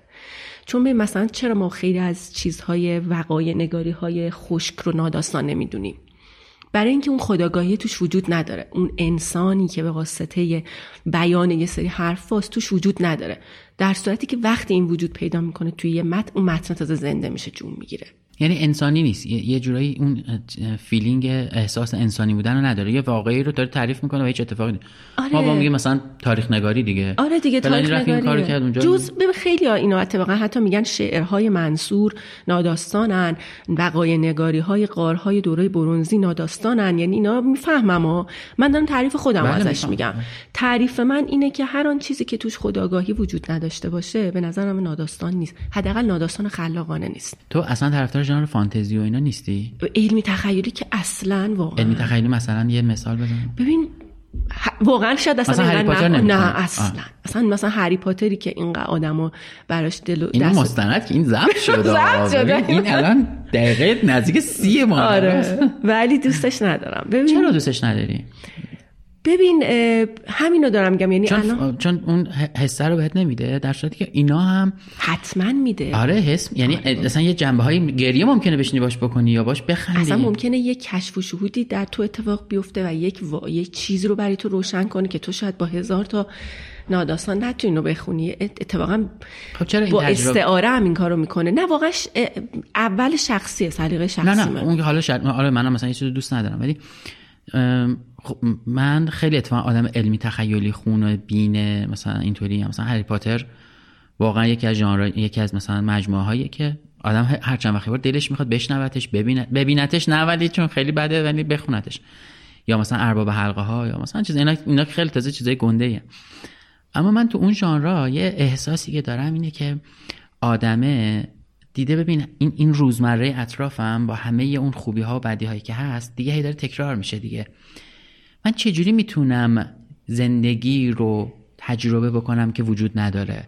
چون به مثلا چرا ما خیلی از چیزهای وقای نگاری های خشک رو ناداستان نمی‌دونیم؟ برای اینکه اون خودآگاهی توش وجود نداره. اون انسانی که به واسطه بیان یه سری حرفاست توش وجود نداره. در صورتی که وقتی این وجود پیدا می‌کنه توی یه متن اون متن تازه زنده میشه جون می‌گیره. یعنی انسانی نیست. یه جورایی اون feeling احساس انسانی بودن رو نداره. یه واقعی رو داره تعریف می‌کنه و هیچ اتفاقی نیست. آره. ما با میگیم مثلا تاریخ نگاری دیگه. آره دیگه تاریخ نگاری کرد اونجا. جز به خیلی ها اینا اتفاقا حتی میگن شعرهای منثور ناداستانن وقای نگاری های قارهای دوره برونزی ناداستانن. یعنی اینا می‌فهمم ها. من دارم تعریف خودم بله ازش میگم. تعریف من اینه که هر آن چیزی که توش خداگاهی وجود نداشته باشه به نظرم ناداستان نیست. حداقل ناداستان خلاقانه نیست. تو اصلا طرفدار ژانر فانتزی و اینا نیستی؟ علمی تخیلی که اصلا واقعا. علمی تخیلی مثلا یه مثال بزن. ببین واقعا شاید اصلا مثلا هری پاتر نه, نه اصلا آه. اصلا. مثلا هری پاتری که اینقدر آدمو براش دل و این مستند که این ضبط شده این الان دقیقه نزدیک سی ما آره. ولی دوستش ندارم. ببین چرا دوستش نداری؟ ببین همینو دارم میگم یعنی چون, الان... چون اون حسه رو بهت نمیده در صورتی که اینا هم حتما میده. آره حس یعنی آره. اصلا یه جنبه های گریه ممکنه بشینی باش بکنی یا باش بخندی. اصلا ممکنه یه کشف و شهودی در تو اتفاق بیفته و یک و... یک چیز رو برای تو روشن کنه که تو شاید با هزار تا ناداستان نتونی رو بخونی. اتفاقا خب چرا این با استعاره هم این کارو می‌کنه. نه واقعا اول شخصیه سلیقه شخصی نه نه اون حالا شاید آره منم مثلا یه چیز دوست ندارم ولی خب من خیلی اتفاقا آدم علمی تخیلی خون و بینه مثلا اینطوری هم. مثلا هری پاتر واقعا یکی از ژانر یکی از مثلا مجموعه هایی که آدم هر چند وقتی دلش می‌خواد بشنوتش ببینه ببینتش نه ولی چون خیلی بده ولی بخونتش یا مثلا ارباب حلقه ها یا مثلا چیز اینا اینا خیلی تازه چیزای گنده ایه. اما من تو اون ژانر یه احساسی که دارم اینه که آدمه دیده ببین این این روزمره اطرافم با همه اون خوبی ها و بدی هایی که هست دیگه هی داره تکرار میشه دیگه من چجوری می‌تونم زندگی رو تجربه بکنم که وجود نداره؟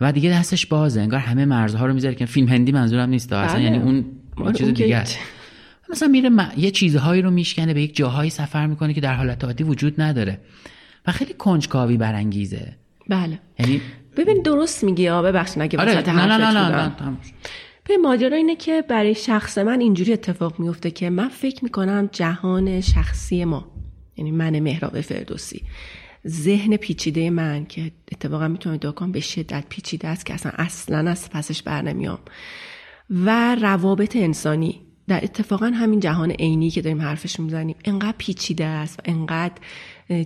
و دیگه دستش بازه انگار همه مرزها رو می‌ذاره که فیلم هندی منظورم نیست اصلا بله. یعنی اون چیز دیگه مثلا میره یه چیزهایی رو میشکنه به یک جاهایی سفر می‌کنه که در حالت عادی وجود نداره. و خیلی کنجکاوی برانگیزه. بله. یعنی ببین درست میگی آ ببخشید اگه آره نه نه نه نه, نه, به ماجرا اینه که برای شخص من اینجوری اتفاق میفته که من فکر می‌کنم جهان شخصی ما. یعنی من مهراب فردوسی. ذهن پیچیده من که اتفاقا می‌تونم ادعا کنم به شدت پیچیده است که اصلا اصلا از پسش بر نمیام. و روابط انسانی. در اتفاقا همین جهان عینی که داریم حرفش می‌زنیم انقدر پیچیده است و انقدر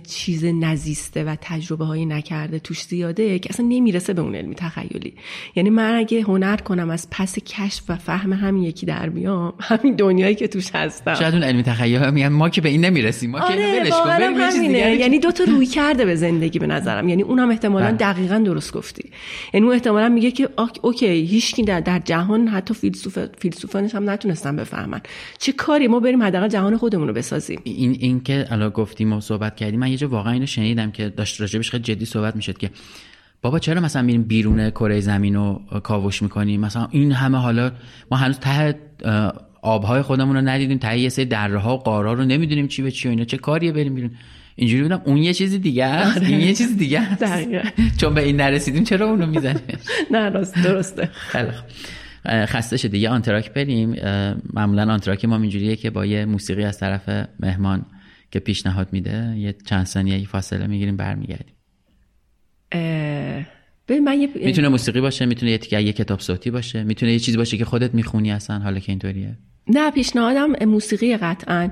چیز نزیسته و تجربه های نکرده توش زیاده که اصلا نمی‌رسه به اون علمی تخیلی. یعنی من اگه هنر کنم از پس کشف و فهم همین یکی در بیام همین دنیایی که توش هستم. شاید اون علمی تخیل میگن ما که به این نمی‌رسیم ما آره که همینه. یعنی دو تا روی کرده به زندگی به نظرم. یعنی اونم احتمالا بله. دقیقا درست گفتی. یعنی اون احتمالا میگه که اوکی هیچ در, در جهان حتی فیلسوف فیلسوفانش هم نتونستن بفهمن. چه کاری؟ ما بریم حداقل جهان خودمون رو بسازیم. این این که الان گفتیم و صحبت کردیم من یه جا واقعا اینو شنیدم که داشت راجبش خیلی جدی صحبت می‌شد که بابا چرا مثلا میریم بیرون کره زمین رو کاوش می‌کنیم مثلا این همه حالا ما هنوز ته آبهای خودمون رو ندیدیم ته یه سری دره ها و قارا رو نمی‌دونیم چی به چی و اینا. چه کاریه بریم بیرون؟ اینجوری بودم. اون یه چیز دیگه است. این یه چیز دیگه است. چون به این نرسیدیم چرا اونو می‌زنیم؟ نه راست درسته. خیلی خسته شده یه آنتراک بریم. معمولا آنتراک ما اینجوریه که با یه موسیقی از طرف مهمان که پیشنهاد میده یه چند ثانیه فاصله می‌گیریم برمیگردیم. ببین من یه می‌تونه موسیقی باشه می‌تونه یه تیکه یه کتاب صوتی باشه می‌تونه یه چیزی باشه که خودت می‌خونی اصلا حالا که اینطوریه. نه پیشنهادم موسیقی قطعا.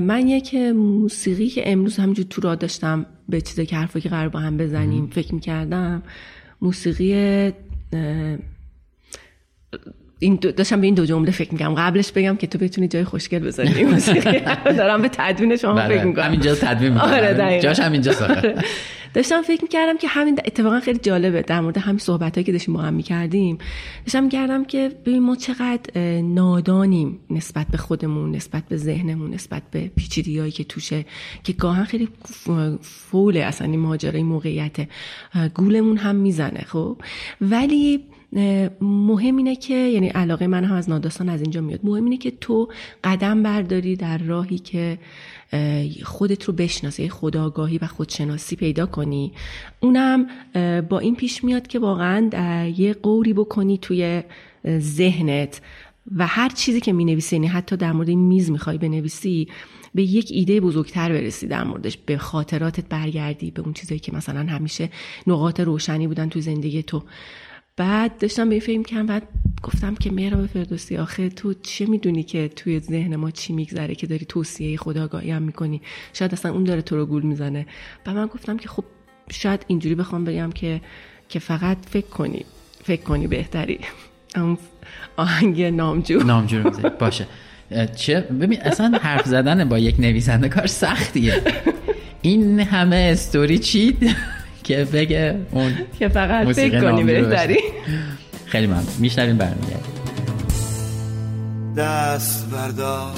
من یک موسیقی که امروز همینجور تو را داشتم به چیزی که حرفی که قرار با هم بزنیم فکر می‌کردم موسیقی این دو داشتم به این دو جمله فکر می‌کنم قبلش بگم که تو بتونی جای خوشگل موسیقی. دارم به تدوین شما بله. فکر می‌کنم. همینجا تدوین می‌کنم. آره. جاش همینجا آره. داشتم فکر می‌کردم که همین اتفاقا خیلی جالبه. در مورد همین صحبت که داشتیم با هم می‌کردیم داشتم کردم که ببین ما چقدر نادانیم نسبت به خودمون نسبت به ذهنمون نسبت به پیچیدگی هایی که توشه که گاهن خیلی فوله. اصلا این ماجرای موقعیت گولمون هم می‌زنه خب؟ ولی مهم اینه که یعنی علاقه من هم از ناداستان از اینجا میاد. مهم اینه که تو قدم برداری در راهی که خودت رو بشناسی خداگاهی و خودشناسی پیدا کنی. اونم با این پیش میاد که واقعا یه قوری بکنی توی ذهنت. و هر چیزی که می نویسی یعنی حتی در مورد این میز می‌خوای بنویسی به یک ایده بزرگتر برسی در موردش. به خاطراتت برگردی به اون چیزایی که مثلا همیشه نقاط روشنی بودن تو زندگی تو. بعد داشتم به این فکر بعد گفتم که مهراب فردوسی آخه تو چه می‌دونی که توی ذهن ما چی میگذره که داری توصیه خداگاهی هم می‌کنی؟ شاید اصلا اون داره تو رو گول می‌زنه. و من گفتم که خب شاید اینجوری بخوام بگم که که فقط فکر کنی فکر کنی بهتری. اون آهنگ نامجو. نامجو. باشه. چه؟ ببین اصلا حرف زدن با یک نویسنده کار سختیه. این همه استوری چید که بگه اون که فقط فکر کنی. بهتری خیلی ممنون. میشنویم برمیگردیم. دست بردار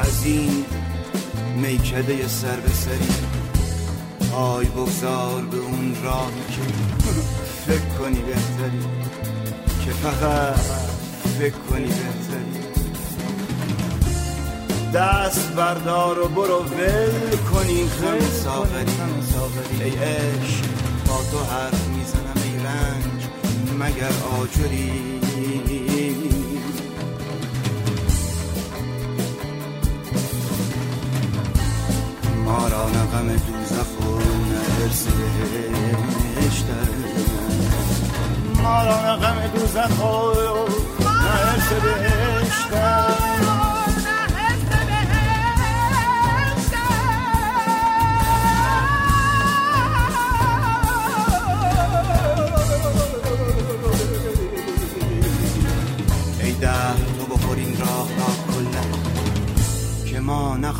از این میکده سر به سری. پای بگذار به اون راهی که فکر کنی بهتری. که فقط فکر کنی بهتری. دست بردار و برو ول کنی خم ساغری. ای عشق با تو حرف می‌زنم ای رنج مگر آجری؟ ما را نه غم دوزخ و نه ارس بهشت ما را نه غم دوزخ و نه ارس بهشت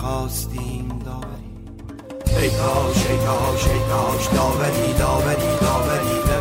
ما نخواستیم داوری. ای کاش ای کاش ای کاش داوری داوری داوری در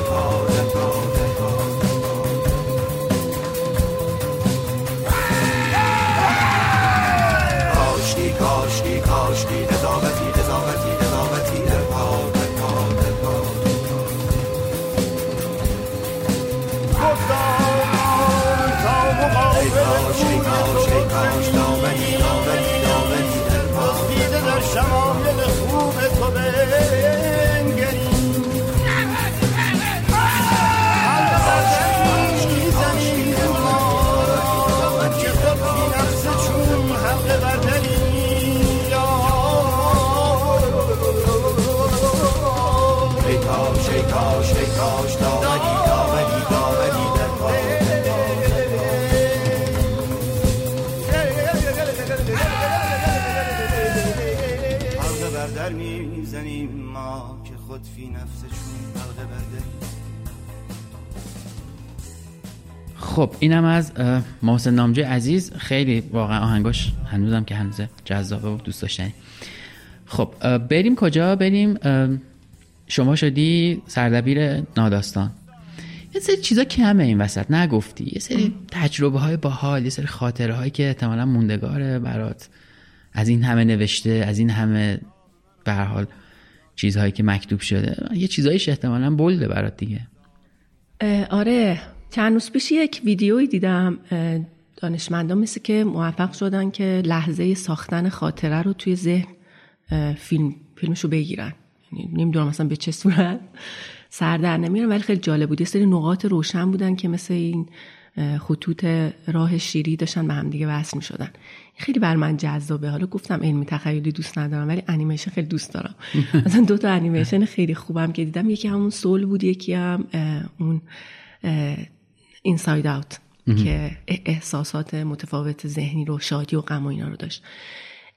خود فی نفس چون حلقه بردری خب اینم از محسن نامجو عزیز. خیلی واقعا آهنگاش هنوزم که هنوز جذابه و دوست داشتنی. خب بریم کجا؟ بریم شما شدی سردبیر ناداستان. یه سری چیزا کمه این وسط نگفتی. یه سری تجربه های باحال یه سری خاطره هایی که احتمالا موندگاره برات. از این همه نوشته از این همه به حال چیزهایی که مکتوب شده یه چیزایش احتمالا بلده برات دیگه. آره چند روز پیش یک ویدیویی دیدم دانشمندان مثل که موفق شدن که لحظه ساختن خاطره رو توی ذهن فیلم فیلمشو بگیرن. یعنی نمی‌دونم مثلا به چه صورت سر در نمیارم ولی خیلی جالب بود. یه سری نقاط روشن بودن که مثل این خطوط راه شیری داشتن به هم دیگه وصل می شدن خیلی بر من جذابه. حالا گفتم علمی تخیلی دوست ندارم ولی انیمیشن خیلی دوست دارم. مثلا دو تا انیمیشن خیلی خوبم که دیدم. یکی همون سول بود یکی هم اون اینساید اوت که احساسات متفاوت ذهنی رو شادی و غم و اینا رو داشت.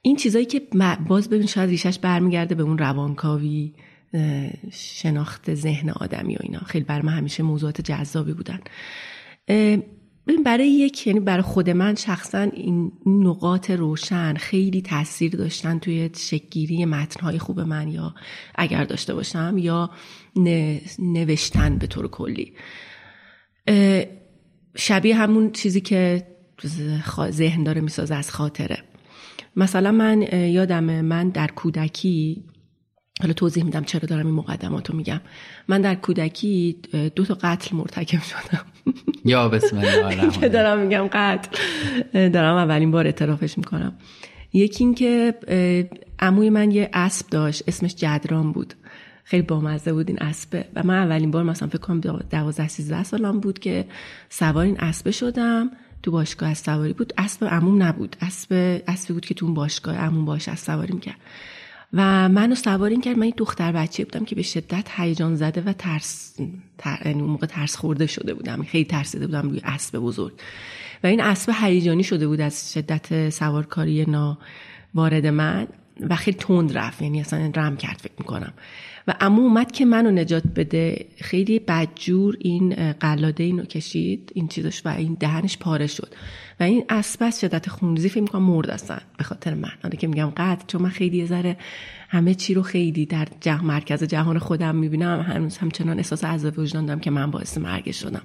این چیزایی که باز ببین شاید ریشش برمیگرده به اون روانکاوی شناخت ذهن آدمی و اینا. خیلی بر من همیشه موضوعات جذابی بودن. ببین برای یک یعنی برای خود من شخصا این نقاط روشن خیلی تاثیر داشتن توی شکگیری متنهای خوب من یا اگر داشته باشم یا نوشتن به طور کلی. شبیه همون چیزی که ذهن داره می‌سازه از خاطره. مثلا من یادم من در کودکی حالا توضیح میدم چرا دارم این مقدمات رو میگم. من در کودکی دو تا قتل مرتکب شدم. یا بسم الله که دارم میگم قتل دارم اولین بار اعترافش می‌کنم. یکی این که عموی من یه اسب داشت اسمش جدران بود. خیلی بامزه بود این اسبه. و من اولین بار مثلا فکر کنم دوازده سیزده سالم بود که سوار این اسبه شدم. تو باشگاه سواری بود. اسب عموم نبود. اسب اسبی بود که تو اون باشگاه عموم باش از سواری می‌کرد. و منو سوار این کرد. من این دختر بچه بودم که به شدت هیجان زده و ترس تر... یعنی اون موقع ترس خورده شده بودم. خیلی ترسیده بودم روی اسب بزرگ. و این اسب هیجانی شده بود از شدت سوارکاری نا وارد من و خیلی تند رفت. یعنی اصلا رم کرد فکر می‌کنم. و امو اومد که منو نجات بده. خیلی بدجور این قلاده اینو کشید. این چیزش و این دهنش پاره شد. و این اسب شدت خونریزی فکر می‌کنم مرد اصلا به خاطر من. حالا که میگم قد چون من خیلی ذره همه چی رو خیلی در مرکز جهان خودم می‌بینم. هنوز همچنان احساس عذاب وجدان دارم که من باعث مرگ شدم.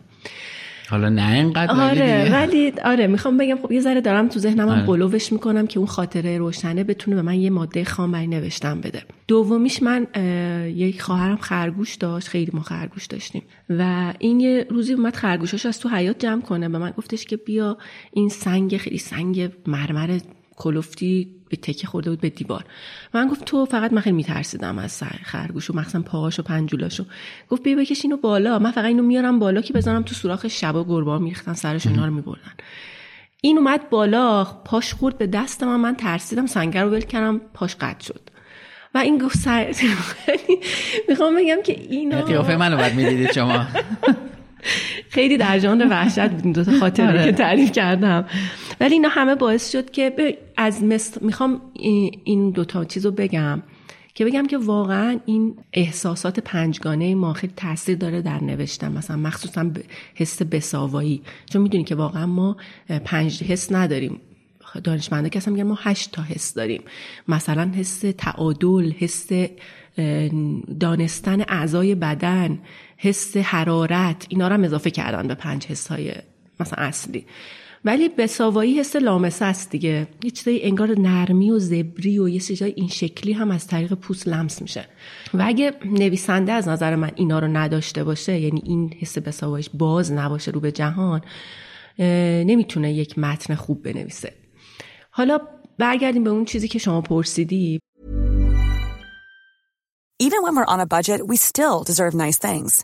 حالا نه اینقدر آره ولی آره می‌خوام بگم خب یه ذره دارم تو ذهنم آره. قلوبش می‌کنم که اون خاطره روشنه بتونه به من یه ماده خام برای نوشتم بده. دومیش من یک خواهرم خرگوش داشت خیلی ما خرگوش داشتیم. و این یه روزی اومد خرگوشاش از تو حیات جمع کنه. به من گفتش که بیا این سنگ خیلی سنگ مرمر کلفتی به تکه خورده بود به دیوار. من گفت تو فقط من خیلی میترسیدم از خرگوش و مخصوصا پاهاش و پنجولاشو. گفت بیا بکش اینو بالا. من فقط اینو میارم بالا که بزنم تو سوراخ شبا گربا میریختن سرش اینا رو میبردن. این اومد بالا پاش خورد به دست من. من ترسیدم سنگر رو ول کردم پاش قطع شد. و این گفت سر می‌خوام بگم که اینو قیافه منو بعد می‌دیدید شما؟ خیلی در جان وحشت بود این دو تا خاطره آره. که تعریف کردم. ولی اینا همه باعث شد که از مثل می‌خوام این دوتا چیز رو بگم که بگم که واقعا این احساسات پنجگانه ما خیلی تاثیر داره در نوشتن مثلا مخصوصا حس بساوایی. چون می‌دونی که واقعا ما پنج حس نداریم. دانشمنده که میگن ما هشت تا حس داریم. مثلا حس تعادل حس دانستن اعضای بدن حس حرارت اینا رو هم اضافه کردن به پنج حس های مثلا اصلی. ولی بساوایی حس لامسه است دیگه. یه چیزای انگار نرمی و زبری و یه چیزای این شکلی هم از طریق پوست لمس میشه. و اگه نویسنده از نظر من اینا رو نداشته باشه یعنی این حس بساواییش باز نباشه رو به جهان نمی‌تونه یک متن خوب بنویسه. حالا برگردیم به اون چیزی که شما پرسیدی. Even when we're on a budget, we still deserve nice things.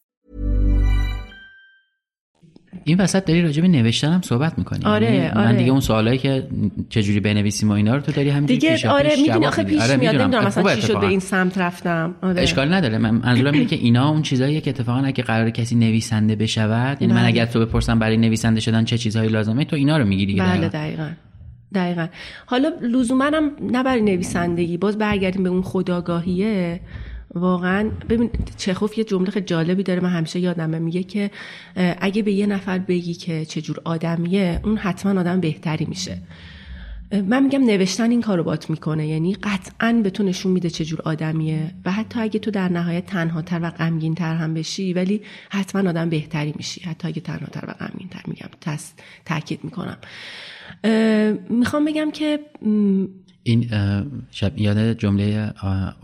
این وسط داری راجع به نوشتن هم صحبت می‌کنی. آره یعنی آره. من دیگه اون سوالایی که چجوری بنویسیم و اینا رو تو داری همین دیگه آره می‌دونی آخه پیش آره میاد نمی‌دونم مثلا چی شد به این سمت رفتم. آره. اشکال نداره. من منظورم اینه که اینا اون چیزاییه که اتفاقا اگه قرار کسی نویسنده بشود یعنی من اگر تو بپرسم برای نویسنده شدن چه چیزهایی لازمه تو اینا رو میگی دیگه بله دقیقاً. دقیقا. حالا لزوما هم نه برای نویسندگی باز برگردیم به اون خداگاهیه. واقعا ببین چخوف یه جمله خیلی جالبی داره من همیشه یادمه میگه که اگه به یه نفر بگی که چجور آدمیه اون حتما آدم بهتری میشه. من میگم نوشتن این کارو بات می‌کنه یعنی قطعا به تو نشون میده چجور آدمیه و حتی اگه تو در نهایت تنهاتر و غمگین تر هم بشی ولی حتما آدم بهتری میشی. حتی اگه تنهاتر و غمگین تر میگم تاکید می‌کنم. می‌خوام بگم که این شب یاد جمله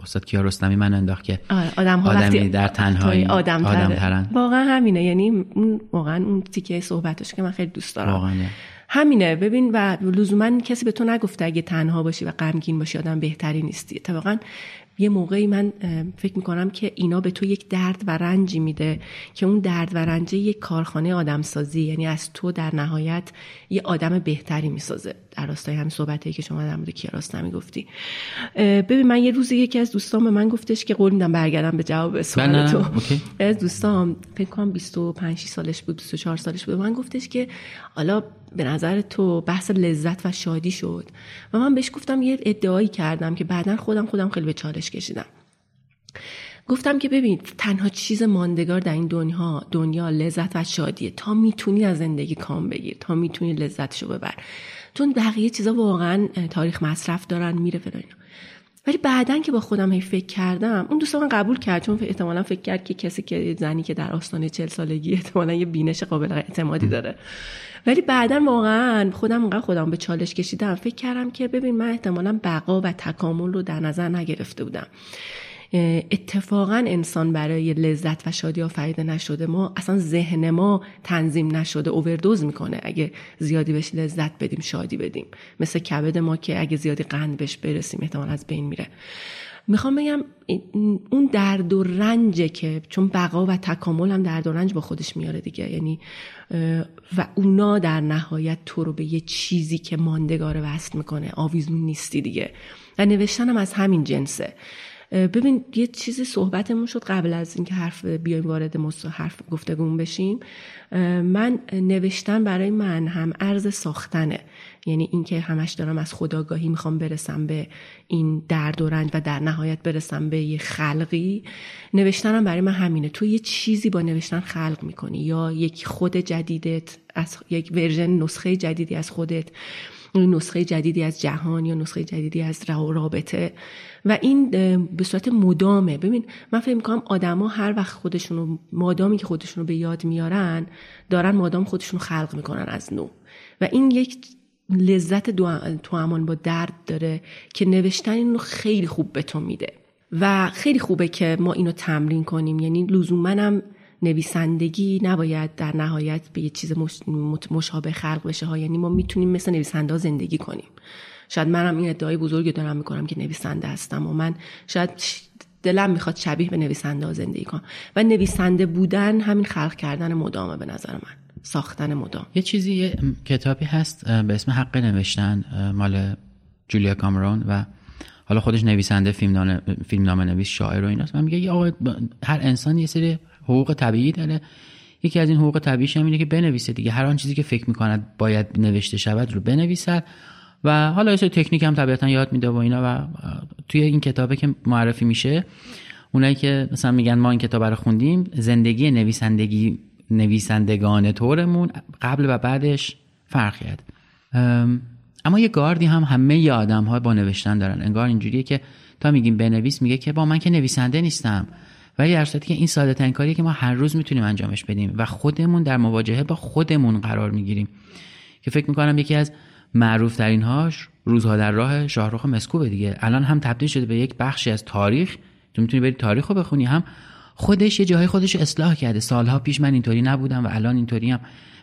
استاد کیارستمی من انداخت که آدم ها آدمی در تنهایی آدم, آدم ترن. واقعا همینه. یعنی واقعا اون تیکه صحبتش که من خیلی دوست دارم. واقعا همینه. ببین و لزوما کسی به تو نگفته اگه تنها باشی و غمگین باشی آدم بهتری نیستی. اتفاقا یه موقعی من فکر می‌کنم که اینا به تو یک درد و رنجی میده که اون درد و رنج یک کارخانه آدمسازی یعنی از تو در نهایت یه آدم بهتری می‌سازه. در راستای همین صحبتی که شما در مورد کیارستمی گفتی ببین من یه روزی یکی از دوستان به من گفتش که قول میدم برگردم به جواب سوال تو. از دوستان فکر کنم 25 سالش بود 24 سالش بود من گفتش که حالا به نظر تو بحث لذت و شادی شد و من بهش گفتم یه ادعایی کردم که بعدا خودم خودم خیلی به چالش کشیدم. گفتم که ببین تنها چیز ماندگار در این دنیا دنیا لذت و شادیه. تا می‌تونی از زندگی کام بگیر تا می‌تونی لذتشو ببر. چون بقیه چیزا واقعا تاریخ مصرف دارن میره فلان ولی بعدا که با خودم هی فکر کردم اون دوست من قبول کرد چون احتمالا فکر کرد که کسی که زنی که در آستانه چل سالگی احتمالا یه بینش قابل اعتمادی داره. ولی بعدا واقعا خودم انقدر خودم به چالش کشیدم. فکر کردم که ببین من احتمالا بقا و تکامل رو در نظر نگرفته بودم. اتفاقا انسان برای لذت و شادی آفریده نشده ما اصلا ذهن ما تنظیم نشده اووردوز می‌کنه. اگه زیادی بهش لذت بدیم شادی بدیم. مثل کبد ما که اگه زیادی قند بهش برسیم احتمال از بین میره. می‌خوام بگم اون درد و رنجه که چون بقا و تکامل هم درد و رنج با خودش میاره دیگه. یعنی و اونا در نهایت تو رو به یه چیزی که ماندگار وصل می‌کنه آویزون نیستی دیگه. و نوشتنم از همین جنسه. ببین یه چیزی صحبتمون شد قبل از اینکه حرف بیایم وارد حرف گفتگون بشیم. من نوشتن برای من هم ارز ساختنه. یعنی اینکه همش دارم از خداگاهی می‌خوام برسم به این درد و رنج و در نهایت برسم به یه خلقی. نوشتنم برای من همینه. تو یه چیزی با نوشتن خلق می‌کنی. یا یک خود جدیدت از یک ورژن نسخه جدیدی از خودت نسخه جدیدی از جهان یا نسخه جدیدی از رابطه. و این به صورت مدامه. ببین من فکر می‌کنم آدما هر وقت خودشونو مادامی که خودشونو به یاد میارن دارن مادام خودشونو خلق می‌کنن از نو. و این یک لذت تو امان با درد داره که نوشتن اینو خیلی خوب به تو میده. و خیلی خوبه که ما اینو تمرین کنیم. یعنی لزومنم نویسندگی نباید در نهایت به یه چیز مشابه خلق بشه ها. یعنی ما می‌تونیم مثل نویسنده زندگی کنیم. شاید منم این ادعای بزرگی دارم می‌کنم که نویسنده هستم و من شاید دلم می‌خواد شبیه به نویسنده زندگی کنم. و نویسنده بودن همین خلق کردن مدامه به نظر من. ساختن مدام. یه چیزی یه کتابی هست به اسم حق نوشتن مال جولیا کامرون و حالا خودش نویسنده فیلم فیلمنامه نویس شاعر و ایناست. من میگه هر انسان یه سری حقوق طبیعی داره. یکی از این حقوق طبیعیش هم اینه که بنویسه دیگه. هر آن چیزی که فکر می‌کند باید نوشته شود رو بنویسد. و حالا یه تکنیک هم طبیعتا یاد میده و اینا و توی این کتابه که معرفی میشه اونایی که مثلا میگن ما این کتاب رو خوندیم زندگی نویسندگی نویسندگان طورمون قبل و بعدش فرق کرد. اما یه گاردی هم همه ی آدم ها با نوشتن دارن. انگار اینجوریه که تا میگیم بنویس میگه که با من که نویسنده نیستم. ولی در که این ساده ترین کاریه که ما هر روز می‌تونیم انجامش بدیم و خودمون در مواجهه با خودمون قرار می‌گیریم. که فکر می‌کنم یکی از معروف ترین هاش روزها در راه شاهرخ مسکوب دیگه. الان هم تبدیل شده به یک بخشی از تاریخ. تو می‌تونی بری تاریخ رو بخونی. هم خودش یه جاهای خودش رو اصلاح کرده. سالها پیش من اینطوری نبودم و الان اینطوری هم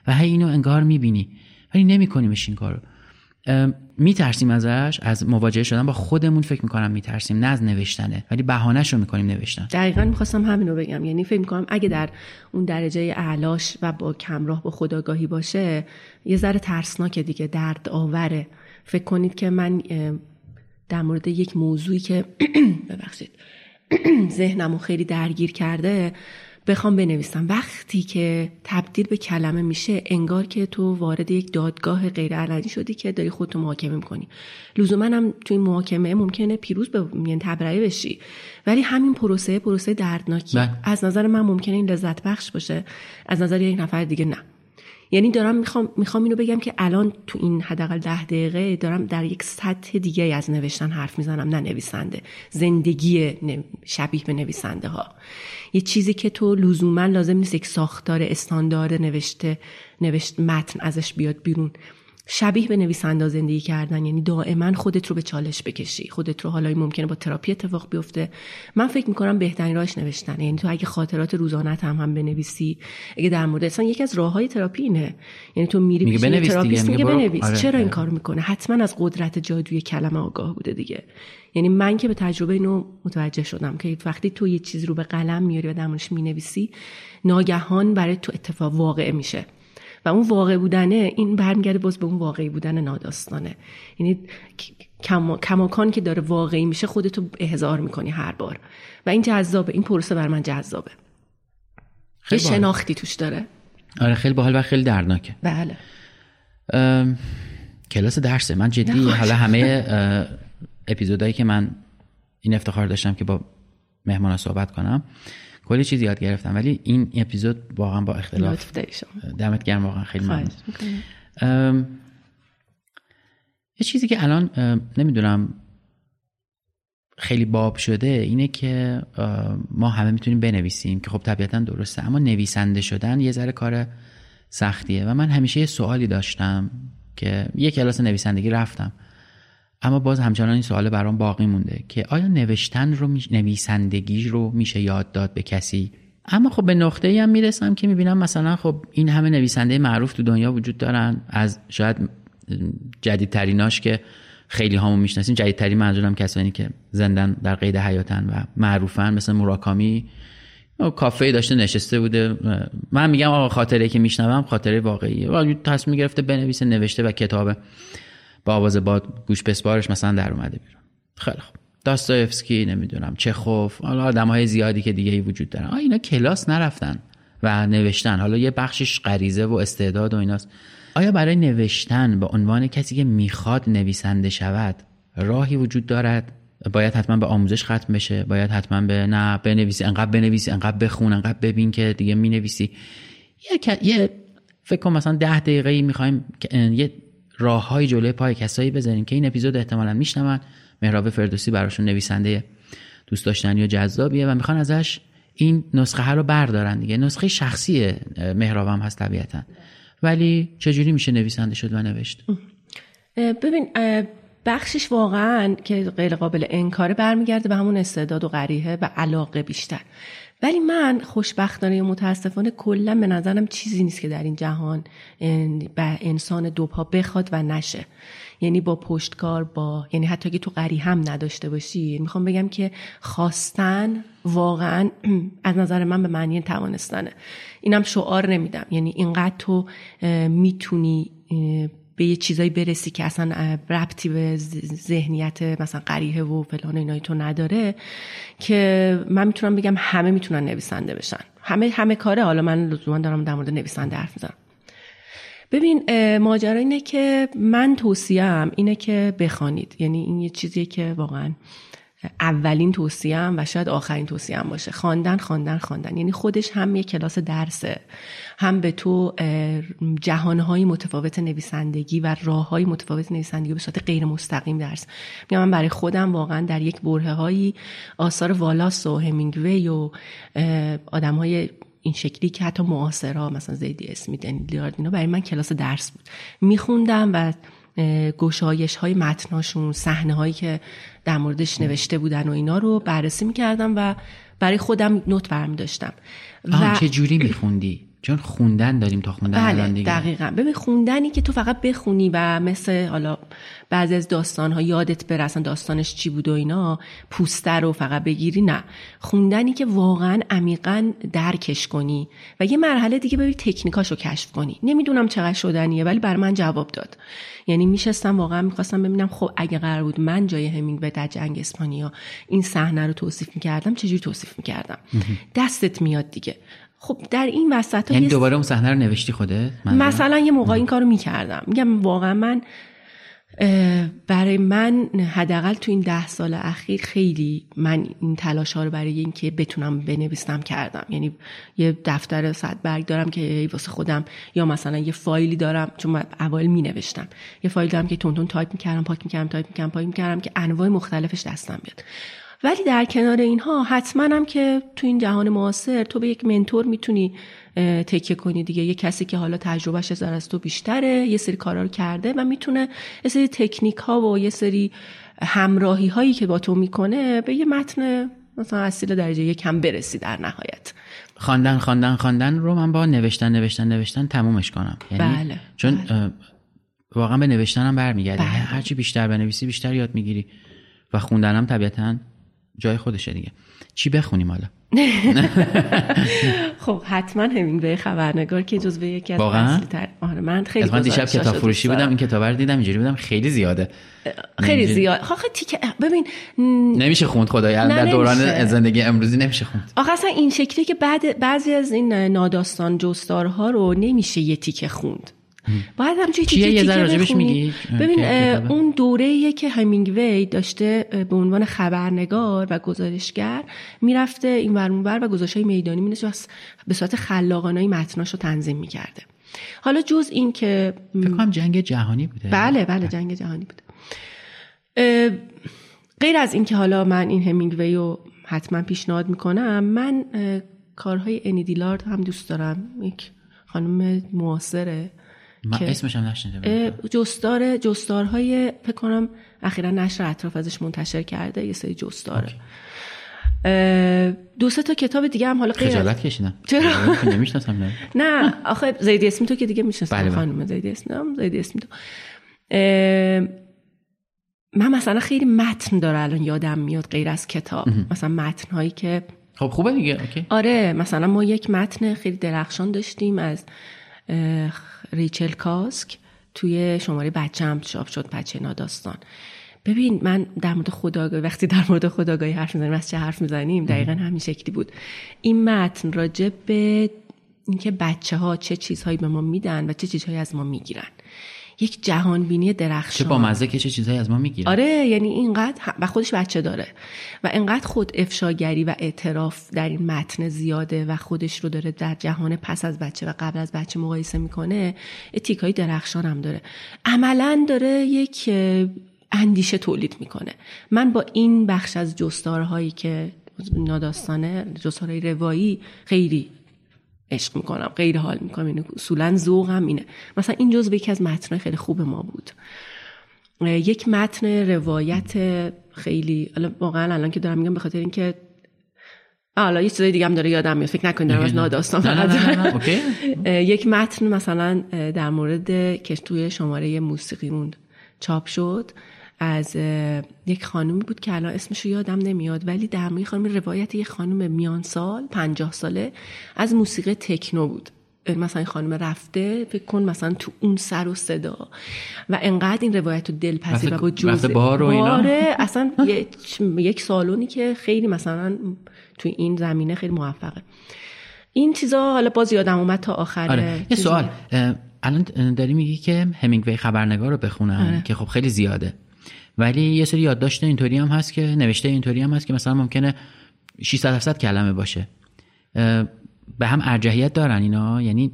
و هی اینو انگار می‌بینی. ولی نمیکنیمش این کارو. میترسیم ازش از مواجهه شدن با خودمون فکر می‌کنم میترسیم نه از نوشتنه ولی بهانهش رو می‌کنیم نوشتن. دقیقا می‌خواستم همین رو بگم. یعنی فکر می‌کنم اگه در اون درجه اعلاش و با کمراه با خداگاهی باشه یه ذره ترسناک دیگه درد آوره فکر کنید که من در مورد یک موضوعی که ببخشید ذهنمو خیلی درگیر کرده بخوام بنویسم. وقتی که تبدیل به کلمه میشه انگار که تو وارد یک دادگاه غیر علنی شدی که داری خودتو محاکمه می‌کنی. لزوما هم تو این محاکمه ممکنه پیروز به یعنی تبرئه بشی. ولی همین پروسه پروسه دردناکی. بله. از نظر من ممکنه این لذت بخش باشه. از نظر یک نفر دیگه نه. یعنی دارم می‌خوام می‌خوام اینو بگم که الان تو این حداقل ده دقیقه دارم در یک سطح دیگه از نوشتن حرف می‌زنم نه نویسنده. زندگی شبیه به نویسنده ها یه چیزی که تو لزوما لازم نیست یک ساختار استاندارد نوشته نوشت متن ازش بیاد بیرون. شبیه به نویسنده زندگی کردن. یعنی دائما خودت رو به چالش بکشی. خودت رو حالا ممکنه با تراپی اتفاق بیفته. من فکر می‌کنم بهترین راهش نوشتن یعنی تو اگه خاطرات روزانت هم هم بنویسی اگه در مورد اصلا یکی از راههای تراپی اینه. یعنی تو میری میگه پیش بنویس تراپیست میگه بنویس. آره، چرا این آره. کار می‌کنه؟ حتما از قدرت جادوی کلمه آگاه بوده دیگه. یعنی من که به تجربه اینو متوجه شدم که وقتی تو یه چیزی رو به قلم میاری و در می‌نویسی ناگهان برای تو اتفاق واقع میشه. و اون واقع بودنه این برمیگرده باز به اون واقعی بودن ناداستانه. یعنی کم- کماکان که داره واقعی میشه خودتو احضار می‌کنی هر بار. و این جذابه این پروسه بر من جذابه. یه خیلی. شناختی توش داره. آره خیلی باحال و خیلی دردناکه. بله. ام، کلاس درسه. من جدی نه، حالا همه اه، اپیزودهایی که من این افتخار داشتم که با مهمان صحبت کنم کلی چیز یاد گرفتم ولی این اپیزود واقعا با اختلاف. دمت گرم واقعا خیلی ممنون. یه چیزی که الان نمی‌دونم خیلی باب شده اینه که ما همه می‌تونیم بنویسیم که خب طبیعتا درسته اما نویسنده شدن یه ذره کار سختیه. و من همیشه یه سوالی داشتم که یه کلاس نویسندگی رفتم. اما باز همچنان این سوال برام باقی مونده که آیا نوشتن رو میش- نویسندگی رو میشه یاد داد به کسی؟ اما خب به نقطه ای هم می‌رسم که می‌بینم مثلا خب این همه نویسنده معروف تو دنیا وجود دارن. از شاید جدیدتریناش که خیلی همون می‌شناسیم. جدیدترین منظورم کسانی که زندن در قید حیاتن و معروفن مثل موراکامی. کافه داشته نشسته بوده. من میگم آقا خاطره که میشنوم خاطره واقعیه. و تصمیم گرفته بنویسه نوشته و کتاب با آواز باد گوش بسپارش مثلا در اومده بیرون. خیلی خوب. داستایفسکی نمی‌دونم چخوف حالا آدم های زیادی که دیگه ای وجود دارن. آ اینا کلاس نرفتن و نوشتن. حالا یه بخشش غریزه و استعداد و ایناست. آیا برای نوشتن به عنوان کسی که می‌خواد نویسنده شود راهی وجود دارد؟ باید حتما به آموزش ختم بشه؟ باید حتما به نه بنویسی انقدر بنویسی انقدر بخون انقدر ببین که دیگه می‌نویسی؟ یه, یه فکر کنم مثلا ده دقیقه می‌خوایم یه راه های جلوی پای کسایی بذاریم که این اپیزود احتمالا میشنون. مهراب فردوسی براشون نویسنده دوست داشتنی و جذابیه و می‌خوان ازش این نسخه ها رو بردارن دیگه. نسخه شخصی مهراب هست طبیعتا. ولی چجوری میشه نویسنده شد و نوشت؟ ببین بخشش واقعا که غیر قابل انکاره برمیگرده به همون استعداد و غریحه و علاقه بیشتر. ولی من خوشبختانه یا متاسفانه کلا به نظرم چیزی نیست که در این جهان ان- به انسان دو پا بخواد و نشه. یعنی با پشتکار با یعنی حتی که تو غری هم نداشته باشی می‌خوام بگم که خواستن واقعا از نظر من به معنی توانستنه. اینم شعار نمیدم. یعنی اینقدر تو می‌تونی به یه چیزایی برسی که اصلا ربطی به ذهنیت مثلا قریه و فلان اینای تو نداره که من می‌تونم بگم همه می‌تونن نویسنده بشن. همه همه کاره. حالا من لزوما دارم در مورد نویسنده حرف می‌زنم. ببین ماجرا اینه که من توصیم اینه که بخوانید. یعنی این یه چیزیه که واقعا اولین توصیم و شاید آخرین توصیم باشه. خواندن خواندن خواندن. یعنی خودش هم یه کلاس درسه. هم به تو جهانهای متفاوت نویسندگی و راههای متفاوت نویسندگی به صورت غیر مستقیم درس. میگم من برای خودم واقعا در یک بره هایی آثار والاس و همینگوی و آدم های این شکلی که حتی معاصرها مثلا زیدی اسمیت لیارد اینا برای من کلاس درس بود. میخوندم و گشایش های متناشون صحنه هایی که در موردش نوشته بودن و اینا رو بررسی می‌کردم و برای خودم نوت برمی داشتم آه چه جوری میخوندی؟ چون خوندن داریم تا خوندن بله الان دیگه. دقیقا. ببین خوندنی که تو فقط بخونی و مثل حالا بعضی از داستان ها یادت بره اصلا داستانش چی بود و اینا پوستر رو فقط بگیری نه. خوندنی که واقعا عمیقا درکش کنی و یه مرحله دیگه ببین تکنیکاش رو کشف کنی. نمی‌دونم چقدر شدنیه ولی بر من جواب داد. یعنی میشستم واقعا می‌خواستم ببینم خب اگه قرار بود من جای همینگ به در جنگ اسپانیا این صحنه رو توصیف می‌کردم چجوری توصیف می‌کردم؟ دستت میاد دیگه. خب در این وسط یعنی دوباره اون صحنه رو نوشتی خوده مثلا یه موقع این کارو می‌کردم. میگم واقعا من برای من حداقل تو این ده سال اخیر خیلی من این تلاش ها رو برای اینکه بتونم بنویسم کردم. یعنی یه دفتر صد برگ دارم که واسه خودم یا مثلا یه فایلی دارم چون اول می نوشتم یه فایل دارم که تند تند تایپ می‌کردم پاک می‌کردم تایپ می‌کردم پاک می‌کردم که انواع مختلفش دستم بیاد. ولی در کنار اینها حتما هم که تو این جهان معاصر تو به یک mentor می‌تونی تکیه کنی دیگه. یه کسی که حالا تجربهش از از تو بیشتره یه سری کارا رو کرده و می‌تونه یه سری تکنیک ها و یه سری همراهی هایی که با تو می‌کنه به یه متن مثلا اصیل درجه یک هم برسی در نهایت. خواندن خواندن خواندن رو من با نوشتن نوشتن نوشتن تمومش کنم. یعنی بله چون بله. واقعا به نوشتنم برمیگرده بله. هرچی بیشتر بنویسی بیشتر یاد می‌گیری. و خوندنم طبیعتا جای خودشه دیگه. چی بخونیم حالا؟ خب حتما به خبرنگار که جزو یکی از تر آره من خیلی من دیشب کتاب فروشی بودم این کتاب رو دیدم اینجوری بودم خیلی زیاده. خیلی زیاد. آخه تیکه ببین نمیشه خوند خدایا در دوران زندگی امروزی نمیشه خوند. آخه اصلا این شکلی که بعد بعضی از این ناداستان جستارها رو نمیشه یه تیکه خوند. باید همچه چیه؟ یه ذره راجبش میگی. ببین اون دوره که همینگوی داشته به عنوان خبرنگار و گزارشگر می‌رفته این ور و گزارش های میدانی مینشه به صورت خلاقانه متناش رو تنظیم می‌کرده. حالا جز این که فکر کنم جنگ جهانی بوده. بله بله جنگ جهانی بوده. غیر از اینکه حالا من این همینگوی رو حتما پیشنهاد می‌کنم من کارهای انیدیلارد هم دوست دارم. یک خانم معاصره. من اسمش هم جستار جستارهای فکر کنم اخیرا نشر اطراف ازش منتشر کرده یه سری جستاره. دو سه تا کتاب دیگه هم حالا غیر خجالت کشیدم. چرا؟ نمی‌شناسم نه. نه آخه زیدی اسمی تو که دیگه می‌شناسم بله، بله. خانم زیدی اسمی. زیدی اسمی تو. من مثلا خیلی متن داره الان یادم میاد غیر از کتاب. مثلا متن هایی که خب خوبه دیگه اوکی. آره مثلا ما یک متن خیلی درخشان داشتیم از ریچل کاسک توی شماره بچه هم چاپ شد بچه ناداستان. ببین من در مورد خداگاهی وقتی در مورد خداگاهی حرف می‌زنیم از چه حرف می‌زنیم؟ دقیقا همین شکلی بود. این متن راجع به اینکه بچه ها چه چیزهایی به ما میدن و چه چیزهایی از ما می‌گیرن. یک جهان بینی درخشان. چه با مزه که چه چیزایی از ما می‌گیره. آره یعنی اینقدر و خودش بچه داره. و اینقدر خود افشاگری و اعتراف در این متن زیاده و خودش رو داره در جهان پس از بچه و قبل از بچه مقایسه می‌کنه های درخشان هم داره. عملا داره یک اندیشه تولید می‌کنه. من با این بخش از جستارهایی که ناداستانه جستارهای روایی خیلی عشق می‌کنم غیر حال می‌کنم. اینه اصولا ذوقم اینه. مثلا این جزو یکی از متنهای خیلی خوب ما بود. یک متن روایت خیلی واقعا الان که دارم میگم به خاطر اینکه حالا یه چیزای دیگه هم داره یادم میاد. فکر نکنید دارم از ناداستان یک متن مثلا در مورد که توی شماره موسیقیمون چاپ شد. از یک خانومی بود که الان اسمش رو یادم نمیاد ولی در مورد خانم روایت یک خانم میان سال پنجاه ساله از موسیقی تکنو بود. مثلا این خانم رفته فکر کن مثلا تو اون سر و صدا. و انقدر این روایت رو دلپذیر و با جوز بار و اینا؟ باره اصلا یک سالونی که خیلی مثلا تو این زمینه خیلی موفقه. این چیزا حالا باز یادم اومد تا آخر آره. یه سوال. الان داری میگی که همینگوی خبرنگار رو بخونن آره. که خب خیلی زیاده. ولی یه سری یادداشت اینطوری هم هست که نوشته اینطوری هم هست که مثلا ممکنه 600 700 کلمه باشه. به هم ارجحیت دارن اینا. یعنی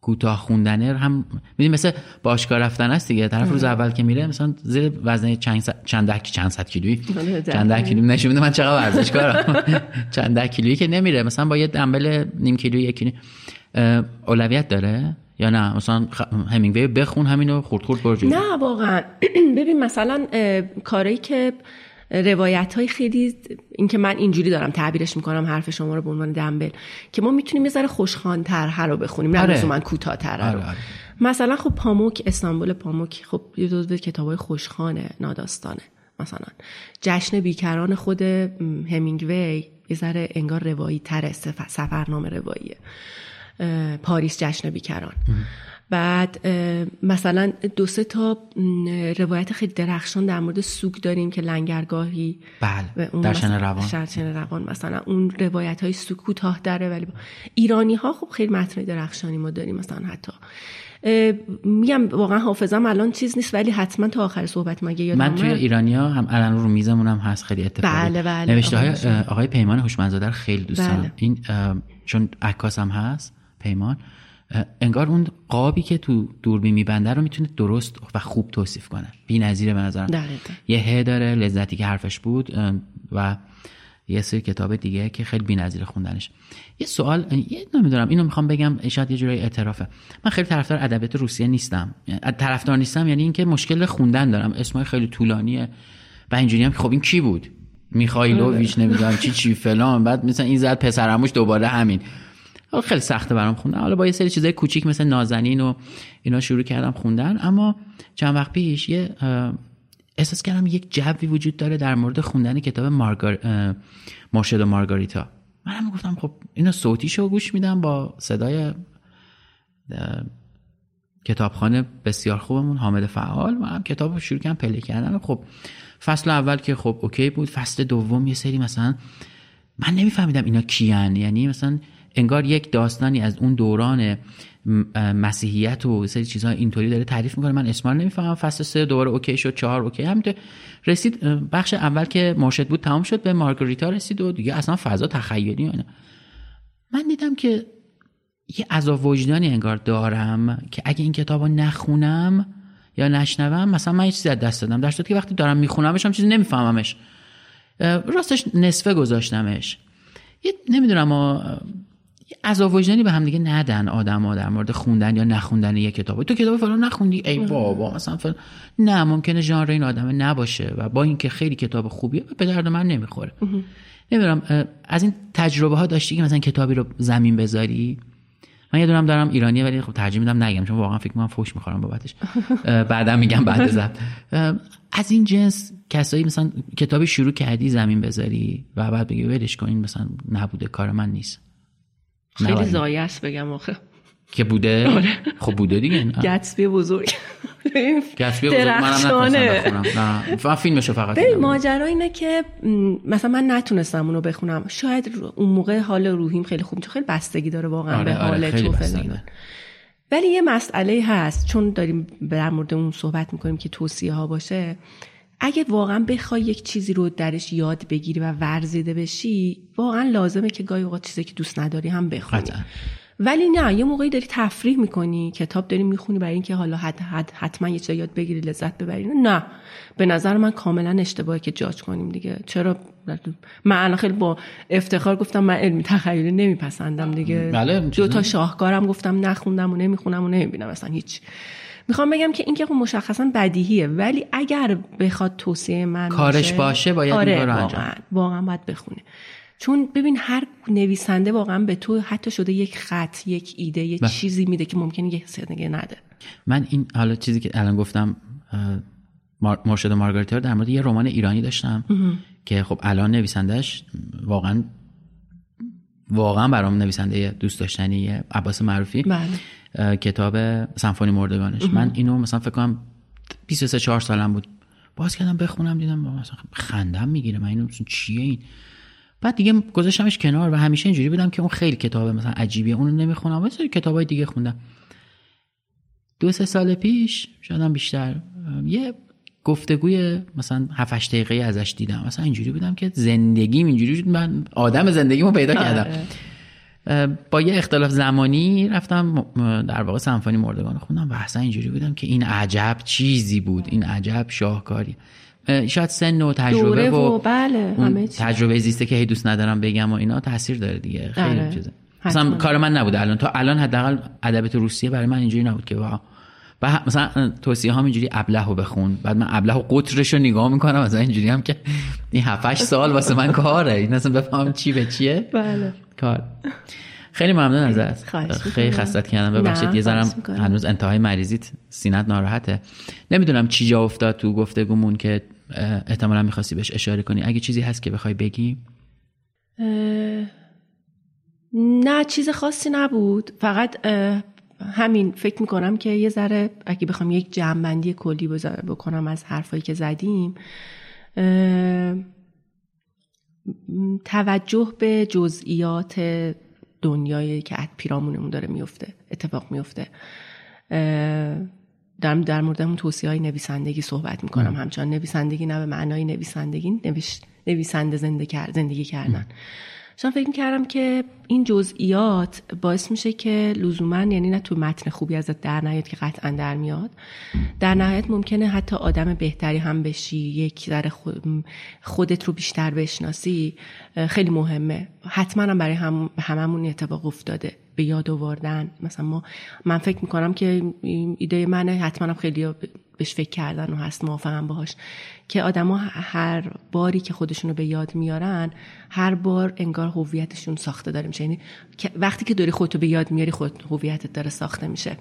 کوتاه خوندن هم می‌دونی مثل باشگاه رفتن است دیگه. طرف روز اول که میره مثلا زیر وزن چند صد چند ده چند صد کیلویی. چند ده کیلو نشون میده من چقدر ورزشکارم. چند ده کیلویی که نمیره. مثلا با یه دنبل نیم کیلو یک کیلو اولویت داره. یا نه؟ مثلا همینگوی بخون همینو خورد خورد برجو نه واقعا. ببین مثلا کاری که روایت های خیلی این که من اینجوری دارم تعبیرش می‌کنم حرف شما رو به عنوان دنبل که ما می‌تونیم یه ذره خوشخوان تر رو بخونیم نه آره. من کوتاه تر آره، آره. مثلا خب پاموک استانبول پاموک خب یه جزو کتابای خوشخانه ناداستانه مثلا. جشن بیکران خود همینگوی یه ذره انگار روایی تره سفرنامه رواییه. پاریس جشن بیکران. بعد مثلا دو سه تا روایت خیلی درخشان در مورد سوگ داریم که لنگرگاهی بله در شن روان. در روان مثلا اون روایت های سوگ کوتاه داره ولی ایرانی ها خب خیلی متن درخشانی ما داریم مثلا حتی. میگم واقعا حافظم الان چیز نیست ولی حتما تا آخر صحبت مگه یادم من توی ایرانیا هم الان رو میزمون هم هست خیلی اتفاقی. بله بله نوشته های آقای پیمان هوشمندزاده خیلی دوست دارم. بله. این چون عکاس هم هست. پیمان انگار اون قابی که تو دوربین میبنده رو می‌تونه درست و خوب توصیف کنه. بی نظیره به نظرم. یه ه داره لذتی که حرفش بود و یه سری کتاب دیگه که خیلی بی‌نظیر خوندنش. یه سوال یه نمی‌دونم اینو می‌خوام بگم شاید یه جورایی اعترافه. من خیلی طرفدار ادبیات روسیه نیستم. طرفدار نیستم یعنی اینکه مشکل خوندن دارم. اسمای خیلی طولانیه و اینجوری هم که خب این کی بود؟ میخائیلوویچ نمی‌دونم چی چی فلان بعد مثلا این زد پسرموش دوباره همین. خیلی سخته برام خوندن. حالا با یه سری چیزای کوچیک مثل نازنین و اینا شروع کردم خوندن. اما چند وقت پیش یه احساس کردم یک جوی وجود داره در مورد خوندن کتاب مارگار... مرشد و مارگاریتا. منم گفتم خب اینو صوتیشو گوش میدم با صدای کتابخوان بسیار خوبمون حامد فعال. من کتاب رو شروع کردم play کردن خب فصل اول که خب OK بود. فصل دوم یه سری مثلا من نمیفهمیدم اینا کیان. یعنی مثلا انگار یک داستانی از اون دوران مسیحیت و سری چیزها اینطوری داره تعریف می‌کنه. من اسمان نمی‌فهمم. فصل سه دوباره OK شد چهار OK. همینطور رسید بخش اول که مرشد بود تمام شد به مارگریتا رسید و دیگه اصلا فضا تخیلی اینا. من دیدم که یه عذاب وجدانی انگار دارم که اگه این کتاب نخونم یا نشنوم مثلا من یه چیزی از دست دادم. در که وقتی دارم میخونمش هم چیزی نمیفهممش. راستش نصفه گذاشتمش. یه نمی‌دونم عذاب وجدانی به هم دیگه ندن آدما در مورد خوندن یا نخوندن یک کتاب. تو کتاب فلان نخوندی؟ ای بابا مثلا فلان نه ممکنه ژانر این آدمه نباشه و با اینکه خیلی کتاب خوبیه به درد من نمی‌خوره. نمی‌دونم از این تجربه ها داشتی که مثلا کتابی رو زمین بذاری؟ من یه دونم دارم ایرانیه ولی خب ترجیح میدم نگم چون واقعا فکر می‌کنم فوش می‌خورم بابتش. بعدا میگم بعد زد از این جنس کسایی مثلا کتابی شروع کردی زمین بذاری و بعد بگی ولش کن این مثلا نبوده کار من نیست. خیلی زایه است بگم آخه. که بوده؟ آره. خب بوده دیگه. گتسبی بزرگ. گتسبی بزرگ. منم نه. فقط فیلمشو فقط ببین ماجرا اینه که مثلا من نتونستم اونو بخونم. شاید اون موقع حال روحیم خیلی خوب چون خیلی بستگی داره واقعا آره، به آره، حال تو ولی یه مسئله هست. چون داریم در مورد اون صحبت می‌کنیم که توصیه ها باشه. اگه واقعا بخوای یک چیزی رو درش یاد بگیری و ورزیده بشی واقعا لازمه که گاهی اوقات چیزی که دوست نداری هم بخونی. ولی نه یه موقعی داری تفریح می‌کنی کتاب داری می‌خونی برای اینکه حالا حد حد حتما یه چیزی یاد بگیری لذت ببری. نه. به نظر من کاملا اشتباهه که جاج کنیم دیگه. چرا؟ من خیلی با افتخار گفتم من علمی تخیلی نمیپسندم دیگه. بله دو تا شاهکارم گفتم نخوندم و نمی‌خونم و نمی‌بینم اصلا هیچ. می‌خوام بگم که این که خب مشخصا بدیهیه ولی اگر بخواد توصیه من کارش باشه باید آره این واقعا, انجام. واقعا باید بخونه چون ببین هر نویسنده واقعا به تو حتی شده یک خط یک ایده یه بله. چیزی میده که ممکنه یه دیگه نده من این حالا چیزی که الان گفتم مرشد مارگاریتا در مورد یه رمان ایرانی داشتم که خب الان نویسندهش واقعا واقعا برام نویسنده دوست داشتنی عباس معروفی بله. کتاب سمفونی مردگانش. من اینو مثلا فکر کنم 23 4 سالم بود. باز کردم بخونم دیدم مثلا خندم می‌گیره من اینو مثلا چیه این؟ بعد دیگه گذاشتمش کنار و همیشه اینجوری بودم که اون خیلی کتابه مثلا عجیبیه اونو نمی‌خونم. ولی سری کتابای دیگه خوندم. دو سه سال پیش شاید بیشتر یه گفتگوی مثلا 7 دقیقه ازش دیدم. مثلا اینجوری بودم که زندگیم اینجوری بود من آدم زندگیمو پیدا آره. کردم. با یه اختلاف زمانی رفتم در واقع سمفونی مردگان خوندم و اصلا اینجوری بودم که این عجب چیزی بود این عجب شاهکاری. شاید سن و تجربه و, و بله همه تجربه زیسته که هی دوست ندارم بگم و اینا تاثیر داره دیگه خیلی آره. چیزه. مثلا کار من نبوده الان. تا الان حداقل ادبیات روسیه برای من اینجوری نبود که و مثلا توصیه هم اینجوری ابله رو بخون. بعد من ابله و قطرش رو نگاه می‌کنم مثلا اینجوری هم که این 7 سال واسه من کاره. این اصلا بفهمم چی به چیه. بله. کار. خیلی ممنون ازت خیلی خستت کردم. ببخشید یه ذرم هنوز انتهای مریضیت سینت ناراحته. نمی‌دونم چی جا افتاد تو گفتگومون که احتمالا می‌خواستی بهش اشاره کنی. اگه چیزی هست که بخوای بگی؟ نه چیز خاصی نبود. فقط همین فکر می‌کنم که یه ذره اگه بخوام یک جمعبندی کلی بکنم از حرفایی که زدیم توجه به جزئیات دنیایی که از پیرامونمون داره میفته اتفاق میفته. دارم در مورد اون توصیه های نویسندگی صحبت می‌کنم. همچنان نویسندگی نه به معنای نویسندگی نویس، نویسنده زنده زندگی کردن. شما فکر کردم که این جزئیات باعث میشه که لزوما یعنی نه تو متن خوبی ازت در نیاد که قطعا در میاد. در نهایت ممکنه حتی آدم بهتری هم بشی یک ذره خودت رو بیشتر بشناسی خیلی مهمه. حتما هم برای هم هممون اتفاق افتاده. به یاد آوردن. مثلا ما من فکر می‌کنم که ایده منه حتما هم خیلی بهش فکر کردن و هست موافقم باهاش که آدما هر باری که خودشونو به یاد میارن هر بار انگار هویتشون ساخته داره میشه. یعنی وقتی که داری خودتو به یاد میاری خود هویتت داره ساخته میشه.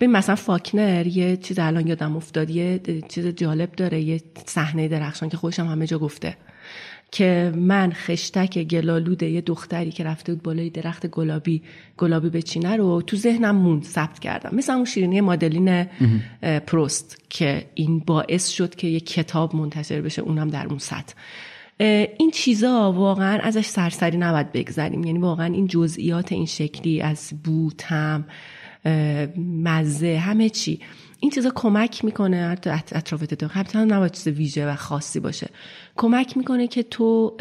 ببین مثلا فاکنر یه چیز الان یادم افتاد یه چیز جالب داره یه صحنه درخشان که خودشم همه جا گفته. که من خشتک گلالود یه دختری که رفته بود بالای درخت گلابی گلابی بچینه رو تو ذهنم موند ثبت کردم. مثل اون شیرینی مادلین پروست که این باعث شد که یه کتاب منتشر بشه اونم در اون سطح. این چیزا واقعا ازش سرسری نباید بگذریم. یعنی واقعا این جزئیات این شکلی از بو تم مزه همه چی. این چیزا کمک می‌کنه حتی اطرافت تو حتی نباید چیز ویژه و خاصی باشه. کمک می‌کنه که تو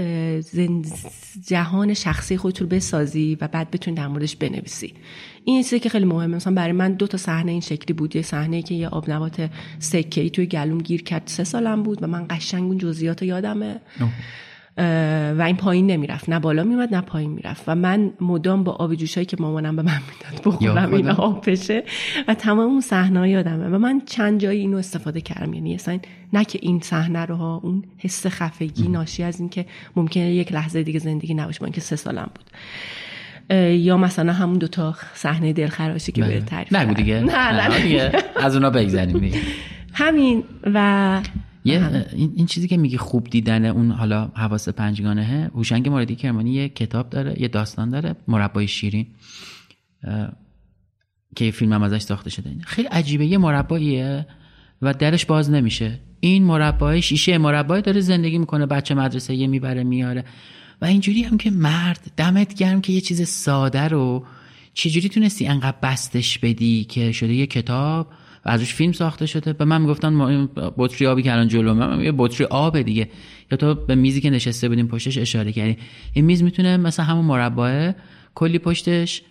جهان شخصی خودت رو بسازی و بعد بتونی در موردش بنویسی. این چیزی که خیلی مهمه. مثلا برای من دو تا صحنه این شکلی بود. یه صحنه که یه آب نبات سکه ای توی گلوم گیر کرد. سه سالم بود و من قشنگ اون جزئیات یادمه. و این پایین نمی‌رفت. نه بالا میومد نه پایین می‌رفت. و من مدام با آب جوشایی که مامانم به من می‌داد بخورم این آب بشه. و تمام اون صحنه یادمه. و من چند جایی اینو استفاده کردم. یعنی اصلا نه که این صحنه رو ها اون حس خفگی ناشی از اینکه ممکنه یک لحظه دیگه زندگی نباشه من که سه سالم بود. یا مثلا همون دوتا صحنه دلخراشی که به تعریف نگو دیگه. نه نه دیگه. از اونا بگذریم دیگه همین. و یه این, این چیزی که میگی خوب دیدن اون حالا حواس پنجگانه هوشنگ موردی کرمانی یه کتاب داره یه داستان داره مربای شیرین. که فیلم هم ازش ساخته شده. خیلی عجیبه یه مرباییه و درش باز نمیشه. این مربای شیشه مربای داره زندگی می‌کنه بچه مدرسه یه می‌بره میاره و اینجوری هم که مرد دمت گرم که یه چیز ساده رو چجوری تونستی انقدر بستش بدی که شده یه کتاب؟ و ازش فیلم ساخته شده. به من می‌گفتن ما بطری آبی که الان جلو من یه بطری آب دیگه. یا تو به میزی که نشسته بودیم پشتش اشاره کردی. این میز می‌تونه مثلا همون مربعه کلی پشتش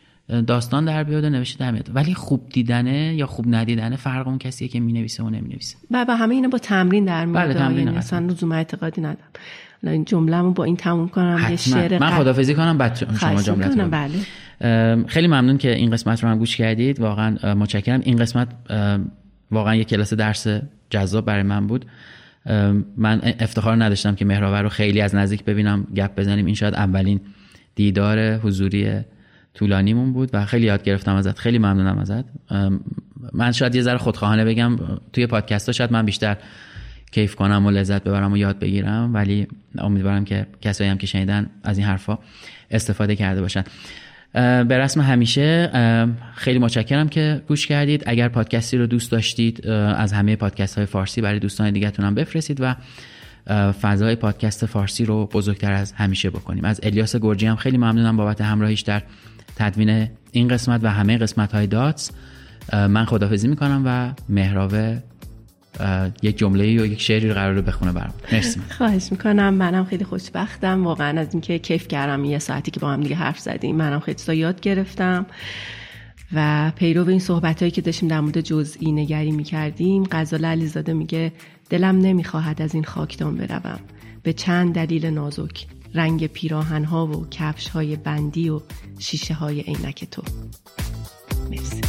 داستان در بیاد و نوشته در میاد ولی خوب دیدنه یا خوب ندیدنه فرق اون کسیه که می‌نویسه و نمی‌نویسه. بله همه اینا با تمرین در میاد بله تمرین یعنی اصلا لزوم اعتقادی ندارم. این جمله‌مو با این تموم کنم یه شعر من خدافظی کنم بعد شما جمله بله. خیلی ممنون که این قسمت رو هم گوش کردید. واقعا متشکرم. این قسمت واقعا یه کلاس درس جذاب برای من بود. من افتخار نداشتم که مهراور رو خیلی از نزدیک ببینم گپ بزنیم. این شاید اولین دیدار حضوری طولانیمون بود و خیلی یاد گرفتم ازت. خیلی ممنونم ازت. من شاید یه ذره خودخواهانه بگم توی پادکست ها شاید من بیشتر کیف کنم و لذت ببرم و یاد بگیرم ولی امیدوارم که کسایی هم که شنیدن از این حرفا استفاده کرده باشن. به رسم همیشه خیلی متشکرم که گوش کردید. اگر پادکستی رو دوست داشتید از همه پادکست های فارسی برای دوستان دیگه هم بفرستید و فضای پادکست فارسی رو بزرگتر از همیشه بکنیم. از الیاس گرجی هم خیلی ممنونم بابت همراهیش در تدوین این قسمت و همه قسمت های داتس من خدافزی می‌کنم و مهراوه یک جمله و یک شعری رو قرار بخونه برام. مرسی. خواهش می‌کنم. منم خیلی خوشبختم. واقعا از اینکه کیف کردم یه ساعتی که با هم دیگه حرف زدیم. منم خیلی چیزا یاد گرفتم. و پیرو این صحبت هایی که داشتیم در مورد جزئی نگری می‌کردیم غزال علیزاده میگه دلم نمی‌خواهد از این خاکدان بروم. به چند دلیل نازک رنگ پیراهن ها و کفش های بندی و شیشه های عینک تو. مرسی.